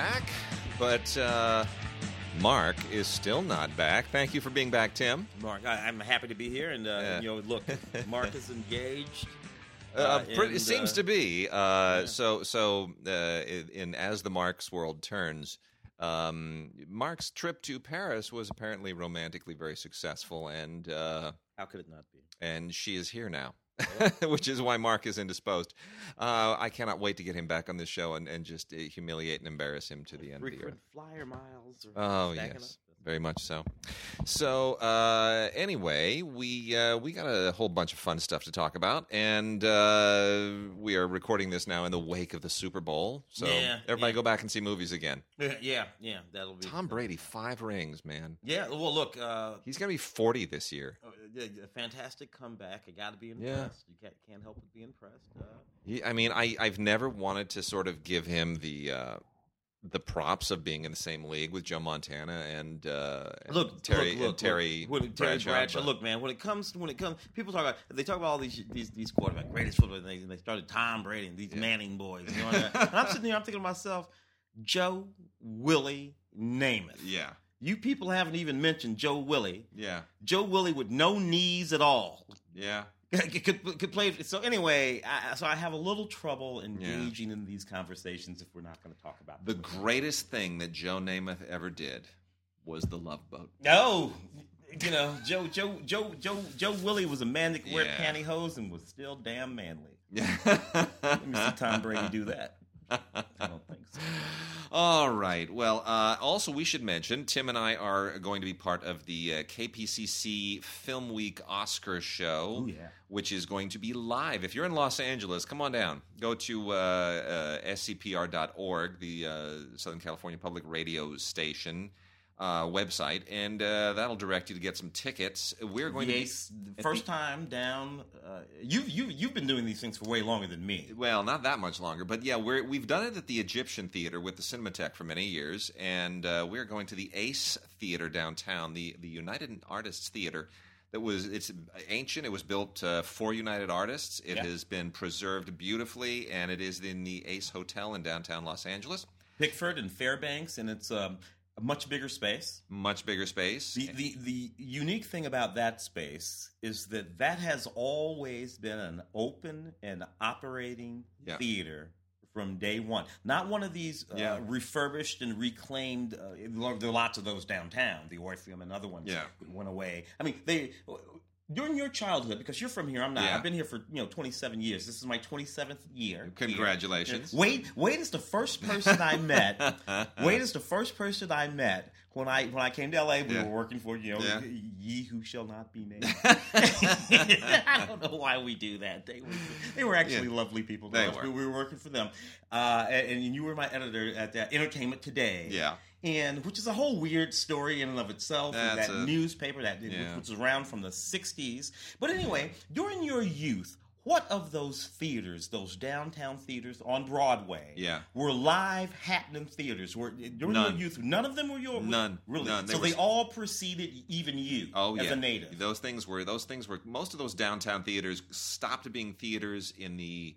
back, but uh, Mark is still not back. Thank you for being back, Tim. Mark, I, I'm happy to be here, and uh, Yeah. you know, look, Mark is engaged. Uh, pretty, and, it seems uh, to be. Uh, yeah. So, so uh, in, in as the Mark's world turns, um, Mark's trip to Paris was apparently romantically very successful, and uh, How could it not be? and she is here now. Which is why Mark is indisposed. Uh, I cannot wait to get him back on this show and, and just uh, humiliate and embarrass him to the end of the earth. flyer miles. Oh yes. Very much so. So uh, anyway, we uh, we got a whole bunch of fun stuff to talk about, and uh, we are recording this now in the wake of the Super Bowl. So Yeah, everybody yeah. go back and see movies again. Yeah, yeah, that'll be Tom Brady, five rings, man. Yeah, well, look, uh, He's gonna be forty this year. yeah, yeah, fantastic comeback. I got to be impressed. You can't, can't help but be impressed. Uh, He, I mean, I I've never wanted to sort of give him the. Uh, the props of being in the same league with Joe Montana and, uh, and look, Terry look, look, and Terry look, when, Terry Bradshaw, Look, man, when it comes when it comes, people talk about they talk about all these these these quarterbacks, greatest football. And they, they started Tom Brady and these Yeah. Manning boys. You know, and I'm sitting here, I'm thinking to myself, Joe, Willie, Namath. Yeah, You people haven't even mentioned Joe Willie. yeah, Joe Willie with no knees at all. yeah. Could, could, play. So anyway, I, so I have a little trouble engaging in these conversations if we're not going to talk about The greatest thing that Joe Namath ever did was the Love Boat. No, you know, Joe, Joe, Joe, Joe, Joe Willie was a man that could wear Yeah. pantyhose and was still damn manly. Let me see Tom Brady do that. I don't think. All right. Well, uh, also we should mention Tim and I are going to be part of the uh, KPCC Film Week Oscar show, Ooh, yeah. which is going to be live. If you're in Los Angeles, come on down. Go to uh, uh, scpr.org, the uh, Southern California Public Radio Station. Uh, website and uh, that'll direct you to get some tickets. We're going to be Yes, the first time down. Uh, you you you've been doing these things for way longer than me. Well, not that much longer, but yeah, we're, we've done it at the Egyptian Theater with the Cinematheque for many years, and uh, we're going to the Ace Theater downtown, the the United Artists Theater. That was it's ancient. It was built uh, for United Artists. It Yeah. has been preserved beautifully, and it is in the Ace Hotel in downtown Los Angeles. Pickford and Fairbanks, and it's um, a much bigger space. Much bigger space. The, the the unique thing about that space is that that has always been an open and operating Yeah. theater from day one. Not one of these uh, Yeah. refurbished and reclaimed. Uh, there are lots of those downtown, the Orpheum and other ones. Yeah. went away. I mean, they during your childhood because you're from here. I'm not. Yeah. I've been here for you know 27 years. This is my 27th year. here. Congratulations. Wade Wade is the first person I met. Wade is the first person I met when I when I came to LA. We Yeah. were working for you know Yeah. ye who shall not be named. I don't know why we do that. They were they were actually lovely people. They were. We were working for them, uh, and, and you were my editor at uh, Entertainment Today. Yeah. And which is a whole weird story in and of itself. That newspaper that Yeah. which was around from the '60s. But anyway, during your youth, what of those theaters, those downtown theaters on Broadway, Yeah. were live happening theaters? Were during None. your youth, none of them were your None. really. None. They so were- they all preceded even you Oh as yeah, a native. those things were those things were most of those downtown theaters stopped being theaters in the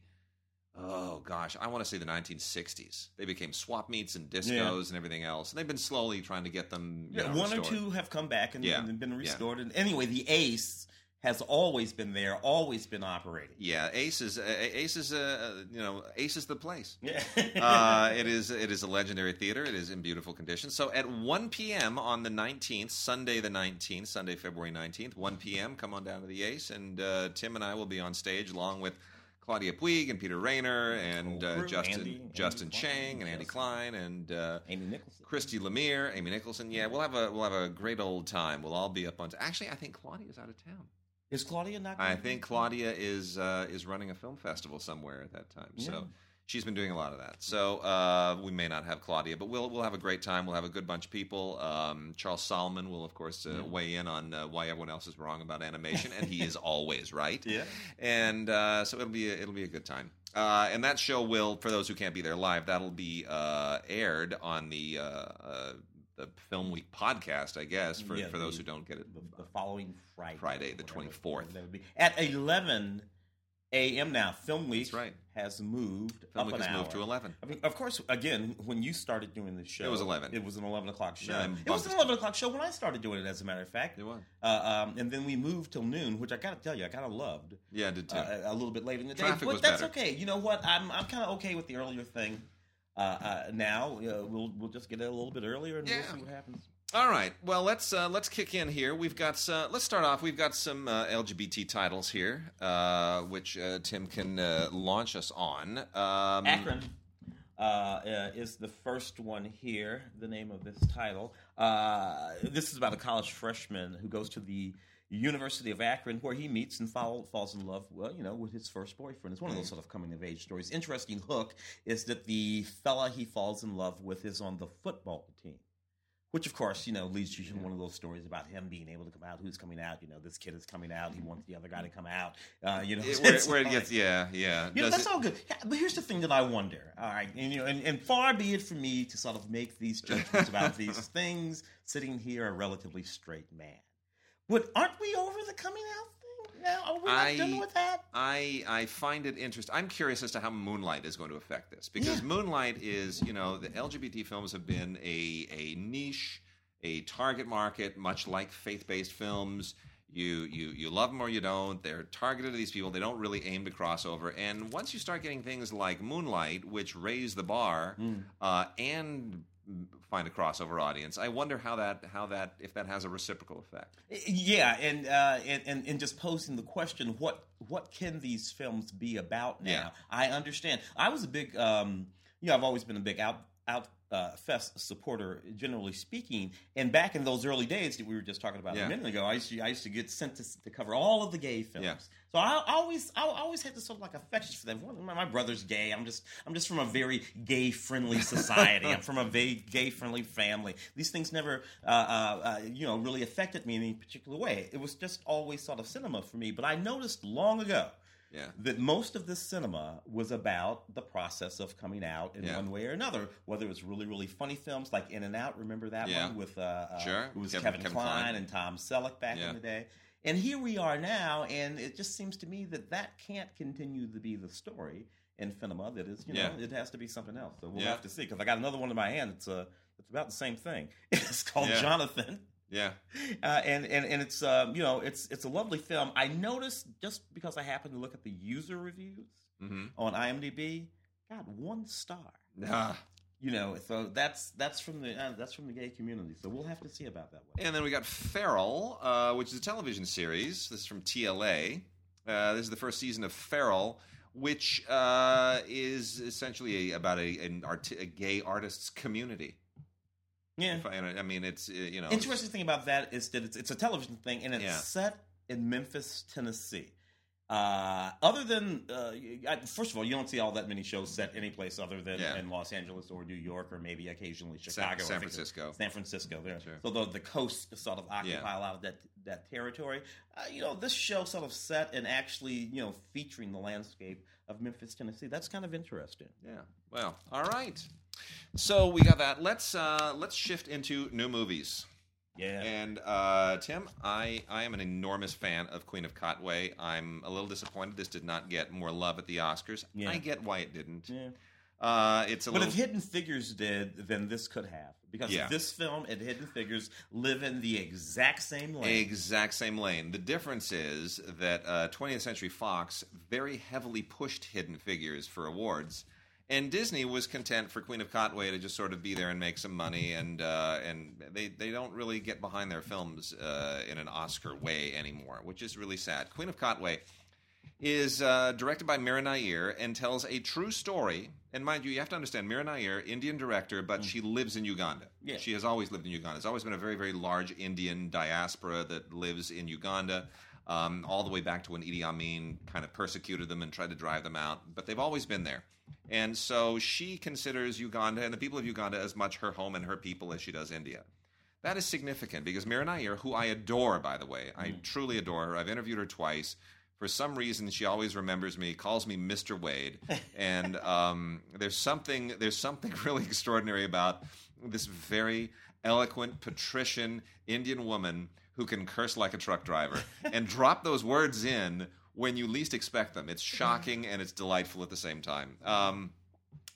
oh gosh, I want to say the 1960s. They became swap meets and discos Yeah. and everything else, and they've been slowly trying to get them. You Yeah, know, one or two have come back and, Yeah. and been Yeah. restored. And anyway, the Ace has always been there, always been operating. Yeah, Ace is uh, Ace is uh, you know Ace is the place. Yeah. uh, it is it is a legendary theater. It is in beautiful condition. So at 1 p.m. on the 19th, Sunday the 19th, Sunday February 19th, 1 p.m. Come on down to the Ace, and uh, Tim and I will be on stage along with Claudia Puig and Peter Rainer and uh, Justin Andy- Andy Justin Klein, Chang and Andy Justin. Klein and uh, Amy Nicholson. Christy Lemire, Amy Nicholson. Yeah, we'll have a we'll have a great old time. We'll all be up on. Actually, I think Claudia's out of town. Is Claudia not? I think? Claudia is uh, is running a film festival somewhere at that time. Yeah. So she's been doing a lot of that. So uh, we may not have Claudia, but we'll we'll have a great time. We'll have a good bunch of people. Um, Charles Solomon will of course uh, weigh in on uh, why everyone else is wrong about animation, and he is always right. Yeah. And uh, so it'll be a, it'll be a good time. Uh, and that show will, for those who can't be there live, that'll be uh, aired on the uh, uh, the Film Week podcast, I guess, for, Yeah, for those the- who don't get it. the, the following Friday. Friday, the whatever 24th. that be. At 11 a.m. Now, Film Week That's right. has moved Film up Week an has hour. moved to 11. I mean, of course, again, when you started doing the show, It was 11. It was an eleven o'clock show. Yeah, I it was bumped an it. eleven o'clock show when I started doing it. As a matter of fact, It was. Uh, um, and then we moved till noon, which I got to tell you, I kind of loved. Yeah, I did too. Uh, a little bit later in the day, Traffic but was that's better. okay. You know what? I'm I'm kind of okay with the earlier thing. Uh, uh, now uh, we'll we'll just get it a little bit earlier and Yeah. we'll see what happens. All right. Well, let's uh, let's kick in here. We've got uh, let's start off. We've got some uh, LGBT titles here, uh, which uh, Tim can uh, launch us on. Um, Akron is the first one here. The name of this title. This is about a college freshman who goes to the University of Akron, where he meets and fall, falls in love. Well, you know, with his first boyfriend. It's one of those sort of coming of age stories. Interesting hook is that the fella he falls in love with is on the football team. Which, of course, you know, leads you to one of those stories about him being able to come out. Who's coming out? You know, this kid is coming out. He wants the other guy to come out. Uh, you know, it- where, where it gets, yeah, yeah. you know, that's it- all good. But here's the thing that I wonder. All right, and you know, and, and far be it from me to sort of make these judgments about these things. Sitting here, a relatively straight man, but aren't we over the coming out thing now? Are we I- done with that? I I find it interesting. I'm curious as to how Moonlight is going to affect this because Yeah. Moonlight is, you know, the LGBT films have been a niche, a target market, much like faith-based films. You you you love them or you don't. They're targeted to these people. They don't really aim to cross over. And once you start getting things like Moonlight, which raise the bar uh, and find a crossover audience, I wonder how that how that if that has a reciprocal effect. Yeah, and, uh, and and and just posing the question, what what can these films be about now? Yeah. I understand. I was a big, um, you know, I've always been a big out out. Uh, fest supporter, generally speaking, and back in those early days that we were just talking about Yeah. a minute ago, I used to I used to get sent to, to cover all of the gay films. Yeah. So I, I always I always had this sort of like affection for them. My, my brother's gay. I'm just I'm just from a very gay friendly society. I'm from a very gay friendly family. These things never uh, uh, uh, you know really affected me in any particular way. It was just always sort of cinema for me. But I noticed long ago Yeah. that most of this cinema was about the process of coming out in Yeah. one way or another. Whether it was really, really funny films like In and Out, remember that Yeah. one with uh, uh, Sure. it was Kevin- Kevin, Kevin Kline, Kline. and Tom Selleck back Yeah. in the day. And here we are now, and it just seems to me that that can't continue to be the story in cinema. That is, you know, it has to be something else. So we'll have to see. Because I got another one in my hand. It's uh, it's about the same thing. It's called. Jonathan Yeah. uh, and and and it's um, you know it's it's a lovely film. I noticed just because I happened to look at the user reviews Mm-hmm. on IMDb, got one star. Ah. You know, so that's that's from the uh, that's from the gay community. So we'll have to see about that one. And then we got Feral, uh, which is a television series. This is from TLA. Uh, this is the first season of Feral, which uh, is essentially a, about a, an art, a gay artists community. Yeah. I, I mean, it's you know, Interesting thing about that is that it's, it's a television thing and it's Yeah. set in Memphis, Tennessee. Uh, other than, uh, I- first of all, you don't see all that many shows set any place other than Yeah. in Los Angeles or New York or maybe occasionally Chicago. San I Francisco. San Francisco there. Sure. So the, the coast sort of occupy Yeah. a lot of that that territory. Uh, you know, this show sort of set and actually, you know, featuring the landscape of Memphis, Tennessee. That's kind of interesting. yeah. Well, all right. So we got that. Let's uh, let's shift into new movies. Yeah. And uh, Tim, I, I am an enormous fan of Queen of Katwe. I'm a little disappointed this did not get more love at the Oscars. Yeah. I get why it didn't. yeah. Uh, it's a But little. if Hidden Figures did, then this could have. Because Yeah. this film and Hidden Figures live in the exact same lane. Exact same lane. The difference is that uh, 20th Century Fox very heavily pushed Hidden Figures for awards, and Disney was content for Queen of Katwe to just sort of be there and make some money, and uh, and they they don't really get behind their films uh, in an Oscar way anymore, which is really sad. Queen of Katwe is uh, directed by Mira Nair and tells a true story. And mind you, you have to understand Mira Nair, Indian director, but she lives in Uganda. Yeah. She has always lived in Uganda. There's always been a very, very large Indian diaspora that lives in Uganda, um, all the way back to when Idi Amin kind of persecuted them and tried to drive them out. But they've always been there. And so she considers Uganda and the people of Uganda as much her home and her people as she does India. That is significant because Mira Nair, who I adore, by the way, I truly adore her. I've interviewed her twice. For some reason, she always remembers me, calls me Mr. Wade, and um, there's something there's something really extraordinary about this very eloquent, patrician Indian woman who can curse like a truck driver and drop those words in when you least expect them. It's shocking and it's delightful at the same time. Um,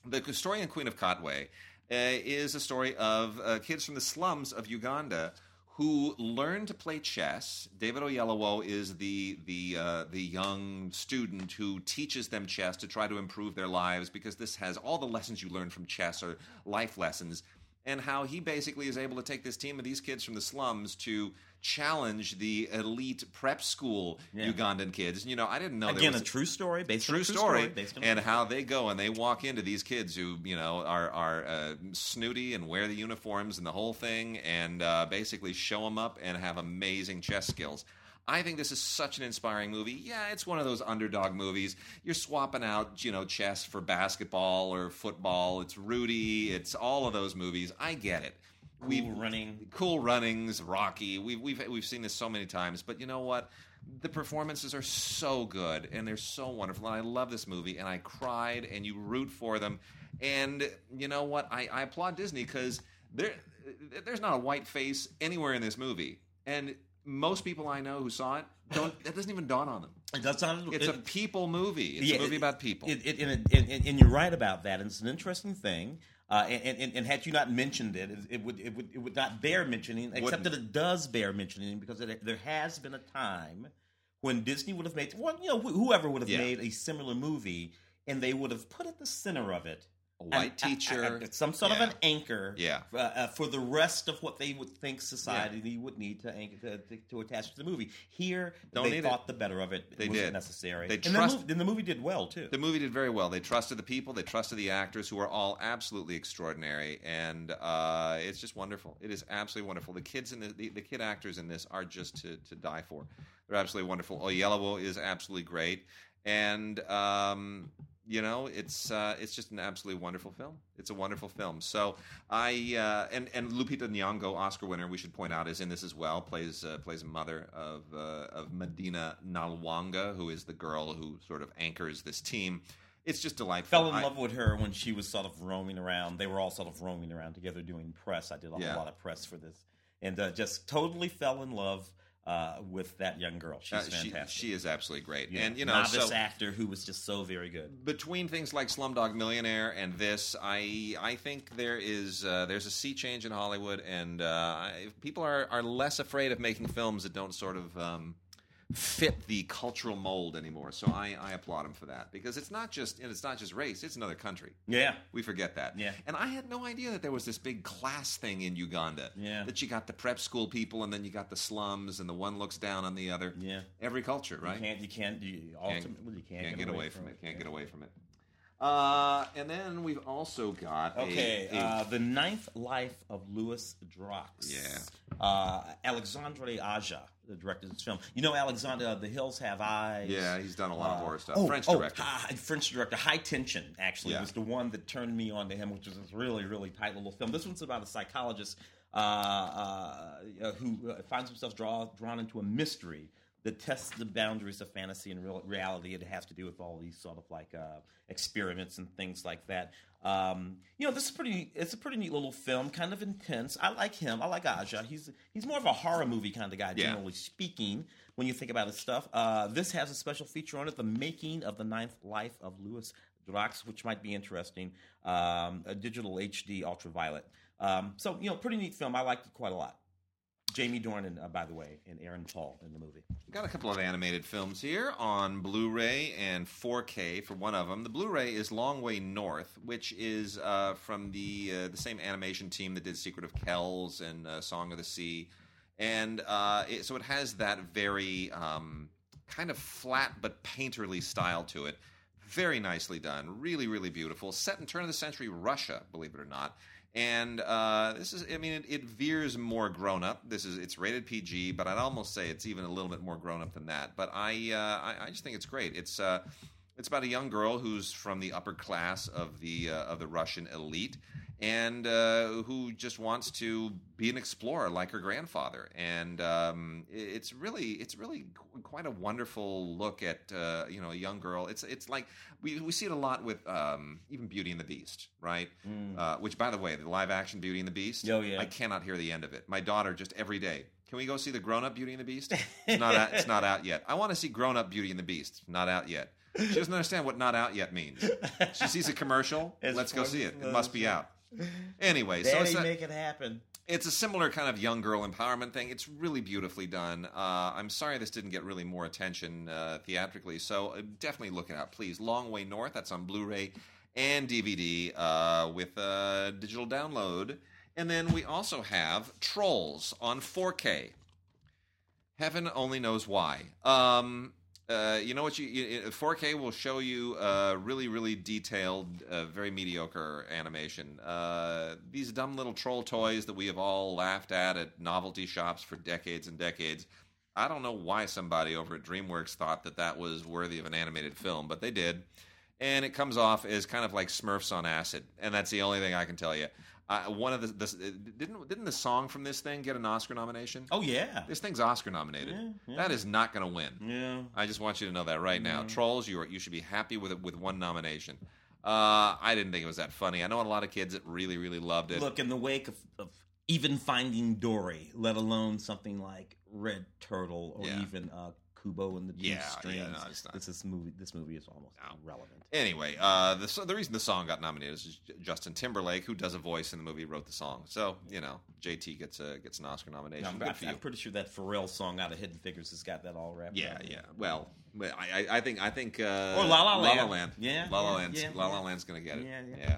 the story in Queen of Katwe uh, is a story of uh, kids from the slums of Uganda who learn to play chess. David Oyelowo is the the uh, the young student who teaches them chess to try to improve their lives because this has all the lessons you learn from chess are life lessons. And how he basically is able to take this team of these kids from the slums to challenge the elite prep school Yeah. Ugandan kids. You know, I didn't know Again, was a true story based on true a true story, based on and how they go and they walk into these kids who you know are are uh, snooty and wear the uniforms and the whole thing, and uh, basically show them up and have amazing chess skills. I think this is such an inspiring movie. Yeah, it's one of those underdog movies. You're swapping out, you know, chess for basketball or football. It's Rudy. It's all of those movies. I get it. Cool running. Cool Runnings, Rocky. We've we've we've seen this so many times, but you know what? The performances are so good and they're so wonderful, and I love this movie. And I cried, and you root for them. And you know what? I, I applaud Disney because there there's not a white face anywhere in this movie, and most people I know who saw it don't. that doesn't even dawn on them. It does not. It's it- a people movie. It's Yeah, a movie it- about people. It, it, and, it- and, and, and you're right about that. And it's an interesting thing. Uh, and, and, and had you not mentioned it, it, would it would it would not bear mentioning, except Wouldn't. that it does bear mentioning because it, there has been a time when Disney would have made, well, you know, wh- whoever would have Yeah. made a similar movie, and they would have put at the center of it a white an- teacher, a- a- some sort Yeah. of an anchor, Yeah. uh, uh, for the rest of what they would think society would need to, anchor, to, to to attach to the movie. Here, Don't they thought the better of it. It They wasn't did. necessary. They and, the trust- movie, and the movie did well too. The movie did very well. They trusted the people. They trusted the actors, who are all absolutely extraordinary, and uh, it's just wonderful. It is absolutely wonderful. The kids in the, the the kid actors in this are just to to die for. They're absolutely wonderful. Oyelowo is absolutely great, and um, you know it's uh, it's just an absolutely wonderful film. It's a wonderful film. So I uh, and and Lupita Nyong'o, Oscar winner, we should point out, is in this as well. plays uh, plays mother of uh, of Madina Nalwanga, who is the girl who sort of anchors this team. It's just delightful. fell in I- love with her when she was sort of roaming around. They were all sort of roaming around together doing press. I did a Yeah. lot of press for this, and uh, just totally fell in love uh, with that young girl. She's uh, she, fantastic. she is absolutely great, Yeah. and you know, novice so actor who was just so very good. between things like Slumdog Millionaire and this, I I think there is uh, there's a sea change in Hollywood, and uh, people are are less afraid of making films that don't sort of um, fit the cultural mold anymore. So I, I applaud him for that because it's not just and it's not just race; it's another country. Yeah, We forget that. Yeah. And I had no idea that there was this big class thing in Uganda. Yeah. That you got the prep school people and then you got the slums and the one looks down on the other. yeah. Every culture, right? You can't. You can't. You, ultimately, you can't, Can't get away from it. Can't Yeah. get away from it. Uh, and then we've also got a- Okay, a, uh, the ninth life of Louis Drax. Yeah. Uh, Alexandre Aja directed this film. You know, Alexander, The Hills Have Eyes. yeah, he's done a lot of Uh, horror stuff. oh, French oh, director. hi- French director. High Tension, actually, Yeah. was the one that turned me on to him, which is this really, really tight little film. This one's about a psychologist uh, uh, who uh, finds himself draw, drawn into a mystery that tests the boundaries of fantasy and real, reality. It has to do with all these sort of like uh, experiments and things like that. Um, you know, this is pretty. It's a pretty neat little film, kind of intense. I like him. I like Aja. He's he's more of a horror movie kind of guy, Yeah. generally speaking. When you think about his stuff, uh, this has a special feature on it: the making of the ninth life of Louis Drax, which might be interesting. Um, a digital HD ultraviolet. Um, so you know, pretty neat film. I liked it quite a lot. Jamie Dornan, uh, by the way, and Aaron Paul in the movie. We've got a couple of animated films here on Blu-ray and 4K for one of them. The Blu-ray is Long Way North, which is uh, from the uh, the same animation team that did Secret of Kells and uh, Song of the Sea, and uh, it, so it has that very um, kind of flat but painterly style to it. Very nicely done, really, really beautiful. Set in turn of the century Russia, believe it or not. And uh, this is, I mean, it, it veers more grown up. This is, it's rated PG, but I'd almost say it's even a little bit more grown up than that. But I, uh, I, I just think it's great. It's, uh, it's about a young girl who's from the upper class of the uh, of the Russian elite, and uh, who just wants to be an explorer like her grandfather. And um, it's really it's really quite a wonderful look at uh, you know a young girl. It's it's like we we see it a lot with um, even Beauty and the Beast, right? Uh, which, by the way, the live action Beauty and the Beast. Oh, yeah. I cannot hear the end of it. My daughter just every day. Can we go see the grown up Beauty and the Beast? It's not out, it's not out yet. I want to see grown up Beauty and the Beast. Not out yet. She doesn't understand what not out yet means. She sees a commercial. It's Let's go see it. It must be out. Anyway, so it's, a- make it happen. it's a similar kind of young girl empowerment thing. It's really beautifully done. Uh, I'm sorry this didn't get really more attention uh, theatrically, so uh, definitely look it out, please. Long Way North. That's on Blu-ray and DVD uh, with a digital download. And then we also have Trolls on 4K. Heaven only knows why. Um, uh, you know what? You, you 4K will show you uh, really, really detailed, uh, very mediocre animation. Uh, these dumb little troll toys that we have all laughed at at novelty shops for decades and decades. I don't know why somebody over at DreamWorks thought that that was worthy of an animated film, but they did. And it comes off as kind of like Smurfs on acid, and that's the only thing I can tell you. Uh, one of the, the didn't didn't the song from this thing get an Oscar nomination? Oh yeah, This thing's Oscar nominated. Yeah, yeah. That is not going to win. yeah. I just want you to know that right now. Trolls, you are, you should be happy with it with one nomination. Uh, I didn't think it was that funny. I know a lot of kids that really really loved it. Look, in the wake of, of even Finding Dory, let alone something like Red Turtle or Yeah. even uh, Kubo and the Two Yeah, yeah, no, it's not. this is movie. This movie is almost No. irrelevant. Anyway, uh, the so- the reason the song got nominated is Justin Timberlake, who does a voice in the movie, wrote the song. So you know, JT gets a gets an Oscar nomination. I'm, for you. I'm pretty sure that Pharrell song out of Hidden Figures has got that all wrapped. Yeah, up. yeah. Well, but I, I, I think I think uh, Or La La La La Land. Land. Yeah, La La yeah, Land's yeah, La La yeah. Land's gonna get it. Yeah, yeah.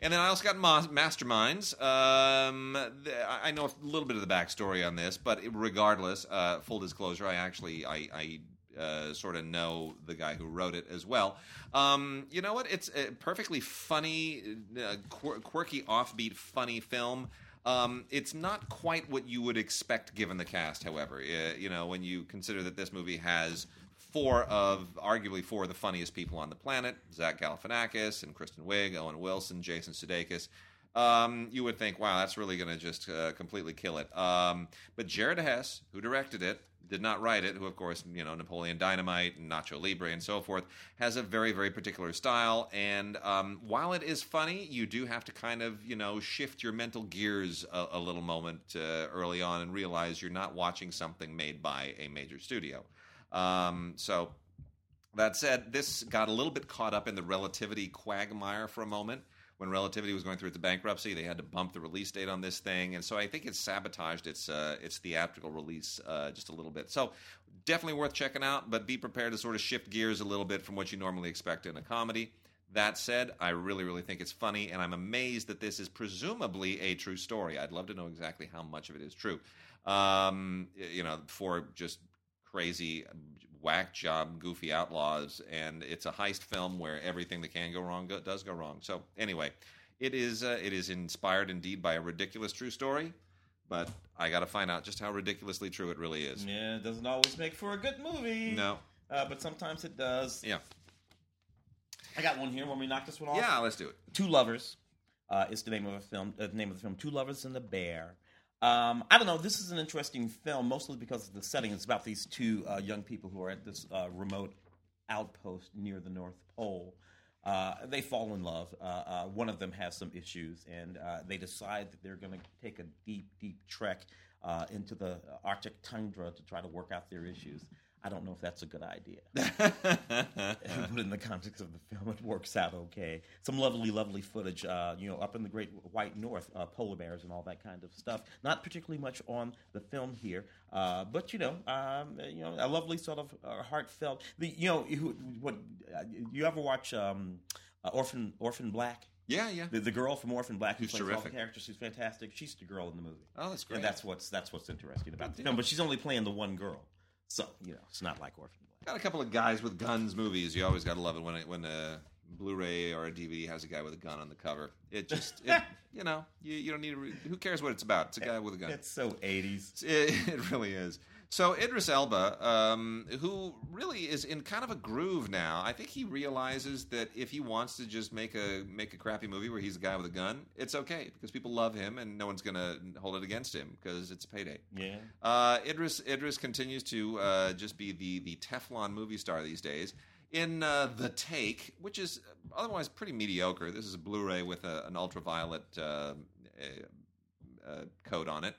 And then I also got Ma- Masterminds. Um, th- I know a little bit of the backstory on this, but regardless, uh, full disclosure, I actually I. I uh, sort of know the guy who wrote it as well. Um, you know what? It's a perfectly funny, uh, quir- quirky, offbeat, funny film. Um, it's not quite what you would expect given the cast, however. Uh, you know, when you consider that this movie has four of arguably four of the funniest people on the planet Zach Galifianakis and Kristen Wiig, Owen Wilson, Jason Sudeikis. Um, you would think, wow, that's really going to just uh, completely kill it. Um, but Jared Hess, who directed it, did not write it, who, of course, you know, Napoleon Dynamite and Nacho Libre and so forth, has a very, very particular style. And um, while it is funny, you do have to kind of, you know, shift your mental gears a, a little moment uh, early on and realize you're not watching something made by a major studio. Um, so that said, this got a little bit caught up in the relativity quagmire for a moment. When Relativity was going through its bankruptcy, they had to bump the release date on this thing, and so I think it sabotaged its uh, its theatrical release uh, just a little bit. So definitely worth checking out, but be prepared to sort of shift gears a little bit from what you normally expect in a comedy. That said, I really, really think it's funny, and I'm amazed that this is presumably a true story. I'd love to know exactly how much of it is true. Um, you know, for just crazy whack job goofy outlaws and it's a heist film where everything that can go wrong go, does go wrong so anyway it is uh, it is inspired indeed by a ridiculous true story but i gotta find out just how ridiculously true it really is Yeah, it doesn't always make for a good movie. no uh, but sometimes it does. yeah I got one here. When we knock this one off, yeah let's do it Two Lovers uh, is the name of a film. Uh, the name of the film, Two Lovers and a Bear. Um, I don't know. This is an interesting film, mostly because of the setting. It's about these two uh, young people who are at this uh, remote outpost near the North Pole. Uh, they fall in love. Uh, uh, one of them has some issues, and uh, they decide that they're going to take a deep, deep trek into the Arctic tundra to try to work out their issues. I don't know if that's a good idea. but in the context of the film, it works out okay. Some lovely, lovely footage, uh, you know, up in the Great White North, uh, polar bears and all that kind of stuff. Not particularly much on the film here, uh, but you know, um, you know, a lovely sort of uh, heartfelt. The you know, who, what uh, you ever watch um, uh, Orphan Orphan Black? yeah yeah The, the girl from Orphan Black who Who's plays all the terrific. characters. She's fantastic. She's the girl in the movie. oh that's great And that's what's that's what's interesting about the Good film. But she's only playing the one girl, so you know, it's not like Orphan Black. got a couple of guys with guns movies you always gotta love it when it, when a blu-ray or a dvd has a guy with a gun on the cover it just it, you know you, you don't need to re- who cares what it's about it's a guy with a gun It's so 80s. It, it really is. So Idris Elba, um, who really is in kind of a groove now, I think he realizes that if he wants to just make a make a crappy movie where he's a guy with a gun, it's okay because people love him and no one's going to hold it against him because it's a payday. Yeah. Uh, Idris Idris continues to uh, just be the the Teflon movie star these days. In uh, the Take, which is otherwise pretty mediocre, this is a Blu-ray with a, an ultraviolet uh, uh, uh, coat on it.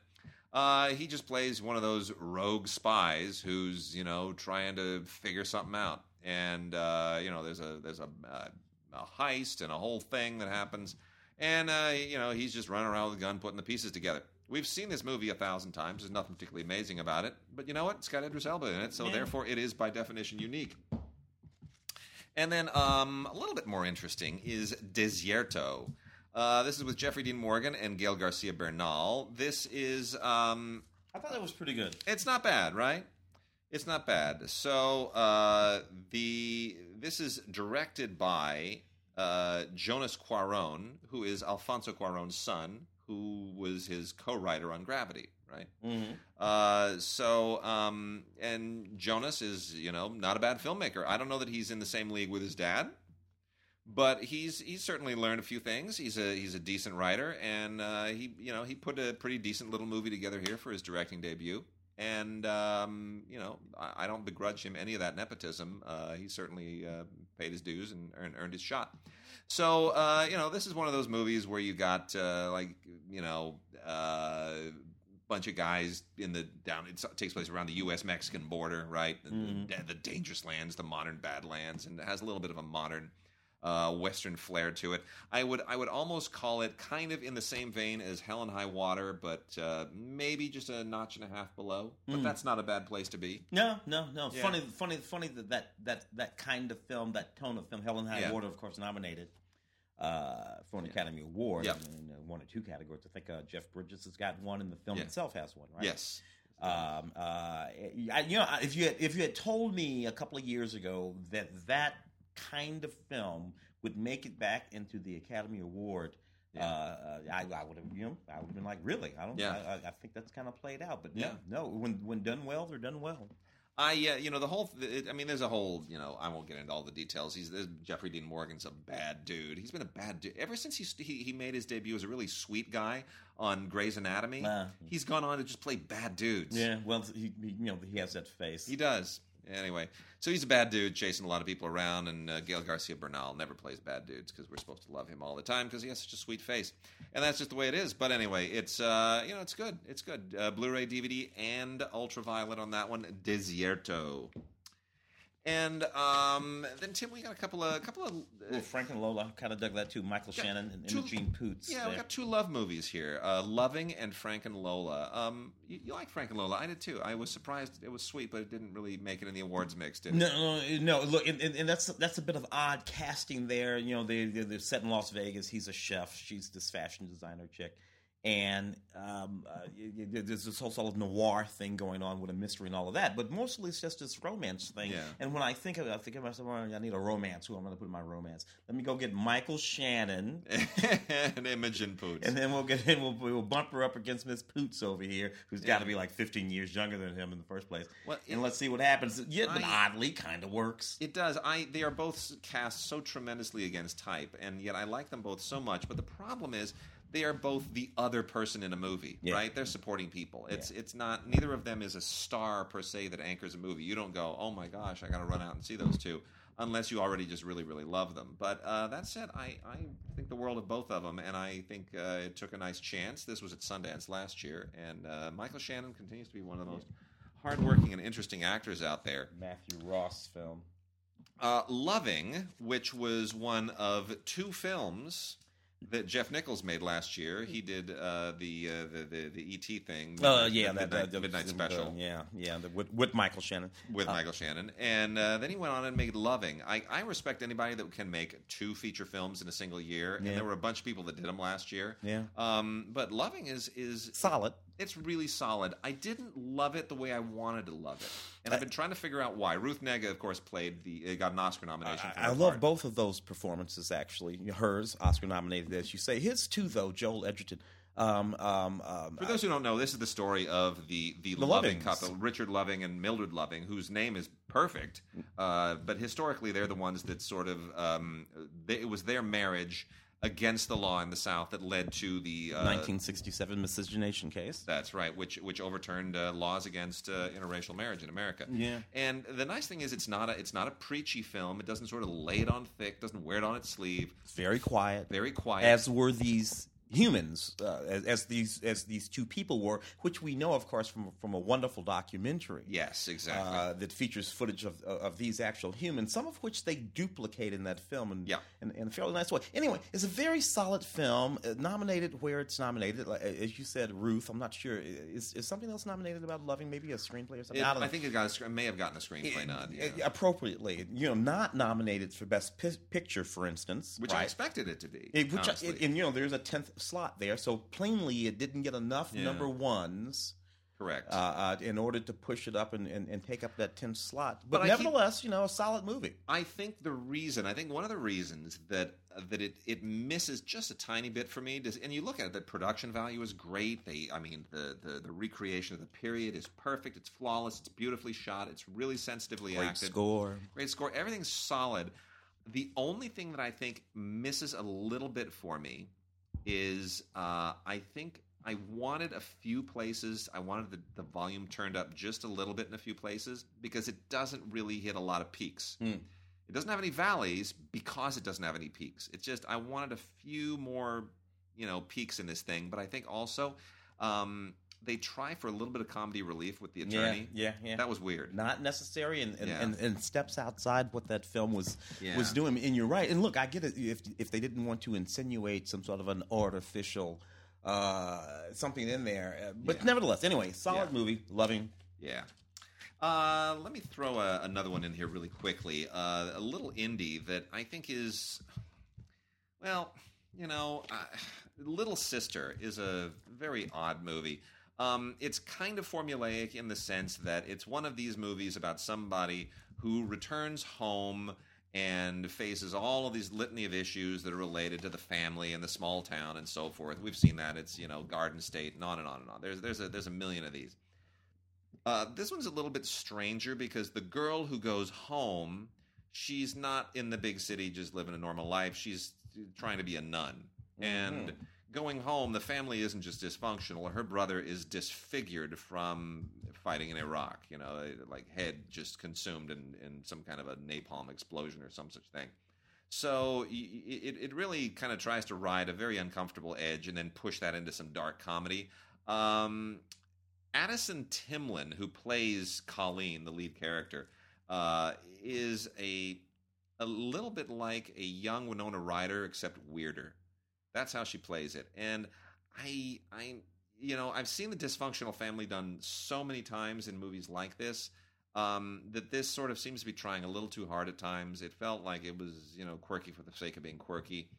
Uh, he just plays one of those rogue spies who's you know trying to figure something out, and uh, you know there's a there's a, a, a heist and a whole thing that happens, and uh, you know he's just running around with a gun putting the pieces together. We've seen this movie a thousand times. There's nothing particularly amazing about it, but you know what? It's got Idris Elba in it, so Yeah. therefore it is by definition unique. And then um, a little bit more interesting is Desierto. Uh, this is with Jeffrey Dean Morgan and Gael Garcia Bernal. This is um, I thought that was pretty good. it's not bad, right? It's not bad. So uh, the this is directed by uh, Jonas Cuaron, who is Alfonso Cuaron's son, who was his co-writer on Gravity, right? Mm-hmm. Uh, so, um, and Jonas is, you know, not a bad filmmaker. I don't know that he's in the same league with his dad, but he's he's certainly learned a few things. He's a he's a decent writer, and uh, he you know he put a pretty decent little movie together here for his directing debut. And um, you know, I, I don't begrudge him any of that nepotism. Uh, he certainly uh, paid his dues and earned, earned his shot. So uh, you know, this is one of those movies where you got uh, like you know. Uh, bunch of guys in the down. It takes place around the U.S. Mexican border, right? The, Mhm. the, the dangerous lands, the modern badlands, and it has a little bit of a modern uh, Western flair to it. I would I would almost call it kind of in the same vein as Hell and High Water, but uh, maybe just a notch and a half below. But Mm. that's not a bad place to be. No, no, no. Yeah. Funny, funny, funny that, that that that kind of film, that tone of film, Hell and High Yeah. Water, of course, nominated uh, for an Academy Award Yep. in uh, one or two categories. I think uh, Jeff Bridges has got one, and the film Yeah. itself has one, right? Yes. Um, uh, I, you know, if you had, if you had told me a couple of years ago that that kind of film would make it back into the Academy Award. Yeah. Uh, I, I would have, you know, I would have been like, really? I don't. Yeah. I, I- think that's kind of played out, but Yeah. no, no. When when done well, they're done well. I, uh, you know, the whole. It, I mean, there's a whole. You know, I won't get into all the details. He's there's- Jeffrey Dean Morgan's a bad dude. He's been a bad dude ever since he he, he made his debut as a really sweet guy on Grey's Anatomy. Uh, he's gone on to just play bad dudes. Yeah, well, he, he you know he has that face. he does. Anyway, so he's a bad dude chasing a lot of people around, and uh, Gael Garcia Bernal never plays bad dudes because we're supposed to love him all the time because he has such a sweet face, and that's just the way it is. But anyway, it's uh, you know it's good, it's good. Uh, Blu-ray, DVD, and ultraviolet on that one. Desierto. And um, then Tim, we got a couple of couple of Well, Frank and Lola kind of dug that too. Michael Shannon and two- Imogen Poots. Yeah, we got two love movies here: uh, "Loving" and "Frank and Lola." Um, you, you like Frank and Lola? I did too. I was surprised it was sweet, but it didn't really make it in the awards mix, did it? No, no, no. Look, and, and, and that's that's a bit of odd casting there. You know, they they're, they're set in Las Vegas. He's a chef. She's this fashion designer chick, and um, uh, there's this whole sort of noir thing going on with a mystery and all of that. But mostly it's just this romance thing. Yeah. And when I think of it, I think of myself, oh, I need a romance. Who am I'm going to put in my romance? Let me go get Michael Shannon. and Imogen Poots. And then we'll get in, we'll, we'll bump her up against Miss Poots over here, who's got to be like 15 years younger than him in the first place. Well, and it- let's see what happens. Yeah, but oddly, kind of works. It does. I they are both cast so tremendously against type, and yet I like them both so much. But the problem is they are both the other person in a movie, Yeah. right? They're supporting people. It's it's not neither of them is a star per se that anchors a movie. You don't go, oh my gosh, I got to run out and see those two. Unless you already just really, really love them. But uh, that said, I, I think the world of both of them, and I think uh, it took a nice chance. This was at Sundance last year, and uh, Michael Shannon continues to be one of the most hardworking and interesting actors out there. Matthew Ross film. Uh, Loving, which was one of two films that Jeff Nichols made last year. He did uh, the, uh, the the the ET thing. Uh, the yeah, that, midnight, that- midnight the- special yeah, yeah, the, with, with Michael Shannon. with uh, Michael Shannon, and uh, then he went on and made Loving. I, I respect anybody that can make two feature films in a single year, Yeah. and there were a bunch of people that did them last year. Yeah, Um, but Loving is is solid. It's really solid. I didn't love it the way I wanted to love it, and I've been trying to figure out why. Ruth Negga, of course, played the uh, got an Oscar nomination. I, I love part. both of those performances. Actually, hers Oscar nominated, as you say. His too, though. Joel Edgerton. Um, um, um, For those who don't know, this is the story of the the, The Loving Lovings. couple, Richard Loving and Mildred Loving, whose name is perfect. Uh, but historically, they're the ones that sort of um, they, it was their marriage against the law in the South that led to the uh, 1967 miscegenation case. That's right, which which overturned uh, laws against uh, interracial marriage in America. Yeah. and the nice thing is, it's not a it's not a preachy film. It doesn't sort of lay it on thick, doesn't wear it on its sleeve. It's very quiet. Very quiet. as were these humans, uh, as, as these as these two people were, which we know, of course, from from a wonderful documentary. yes, exactly. Uh, that features footage of of these actual humans, some of which they duplicate in that film, and Yeah. in, in a fairly nice way. Anyway, it's a very solid film, uh, nominated where it's nominated. As you said, Ruth. I'm not sure. Is, is something else nominated about loving? Maybe a screenplay or something. It- I. I think it got a, may have gotten a screenplay nod, yeah. Uh, appropriately, you know, not nominated for best Pi- picture, for instance, which I expected it to be. It, which I, and you know, there's a tenth slot there, so plainly it didn't get enough Yeah. number ones correct. uh, uh, in order to push it up and, and, and take up that tenth slot. But, But I keep- nevertheless, you know, a solid movie. I think the reason, I think one of the reasons that uh, that it, it misses just a tiny bit for me, does, and you look at it, the production value is great. They, I mean, the, the the recreation of the period is perfect. It's flawless. It's beautifully shot. It's really sensitively Great acted. score. Great score. Everything's solid. The only thing that I think misses a little bit for me is uh, I think I wanted a few places. I wanted the, the volume turned up just a little bit in a few places because it doesn't really hit a lot of peaks. Mm. It doesn't have any valleys because it doesn't have any peaks. It's just I wanted a few more, you know, peaks in this thing. But I think also um, they try for a little bit of comedy relief with the attorney. Yeah, yeah, yeah. That was weird. not necessary and, and, Yeah. and, and steps outside what that film was Yeah. was doing. And you're right. And look, I get it. If if they didn't want to insinuate some sort of an artificial uh, something in there, uh, but nevertheless, anyway, solid movie, loving. Yeah. Uh, let me throw a, another one in here really quickly. Uh, a little indie that I think is, well, you know, uh, Little Sister is a very odd movie. Um, it's kind of formulaic in the sense that it's one of these movies about somebody who returns home and faces all of these litany of issues that are related to the family and the small town and so forth. We've seen that. It's you know Garden State and on and on and on. There's there's a there's a million of these. Uh, this one's a little bit stranger because the girl who goes home, she's not in the big city just living a normal life. She's trying to be a nun. And going home, the family isn't just dysfunctional. Her brother is disfigured from fighting in Iraq, you know, like head just consumed in, in some kind of a napalm explosion or some such thing. So it, it really kind of tries to ride a very uncomfortable edge and then push that into some dark comedy. Um, Addison Timlin, who plays Colleen, the lead character, uh, is a a little bit like a young Winona Ryder, except weirder. That's how she plays it, and I, I, you know, I've seen the dysfunctional family done so many times in movies like this um, that this sort of seems to be trying a little too hard at times. It felt like it was, you know, quirky for the sake of being quirky.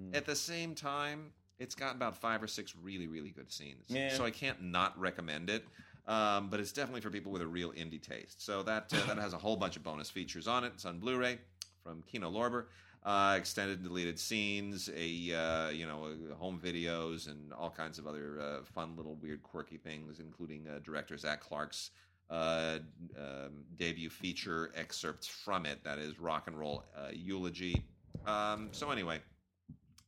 Mm. At the same time, it's got about five or six really, really good scenes. Yeah. So I can't not recommend it. Um, but it's definitely for people with a real indie taste. So that uh, that has a whole bunch of bonus features on it. It's on Blu-ray from Kino Lorber. Uh, extended deleted scenes, a uh, you know, uh, home videos, and all kinds of other uh, fun little weird quirky things, including uh, director Zach Clark's uh, um, debut feature excerpts from it. That is rock and roll eulogy. Um, so anyway,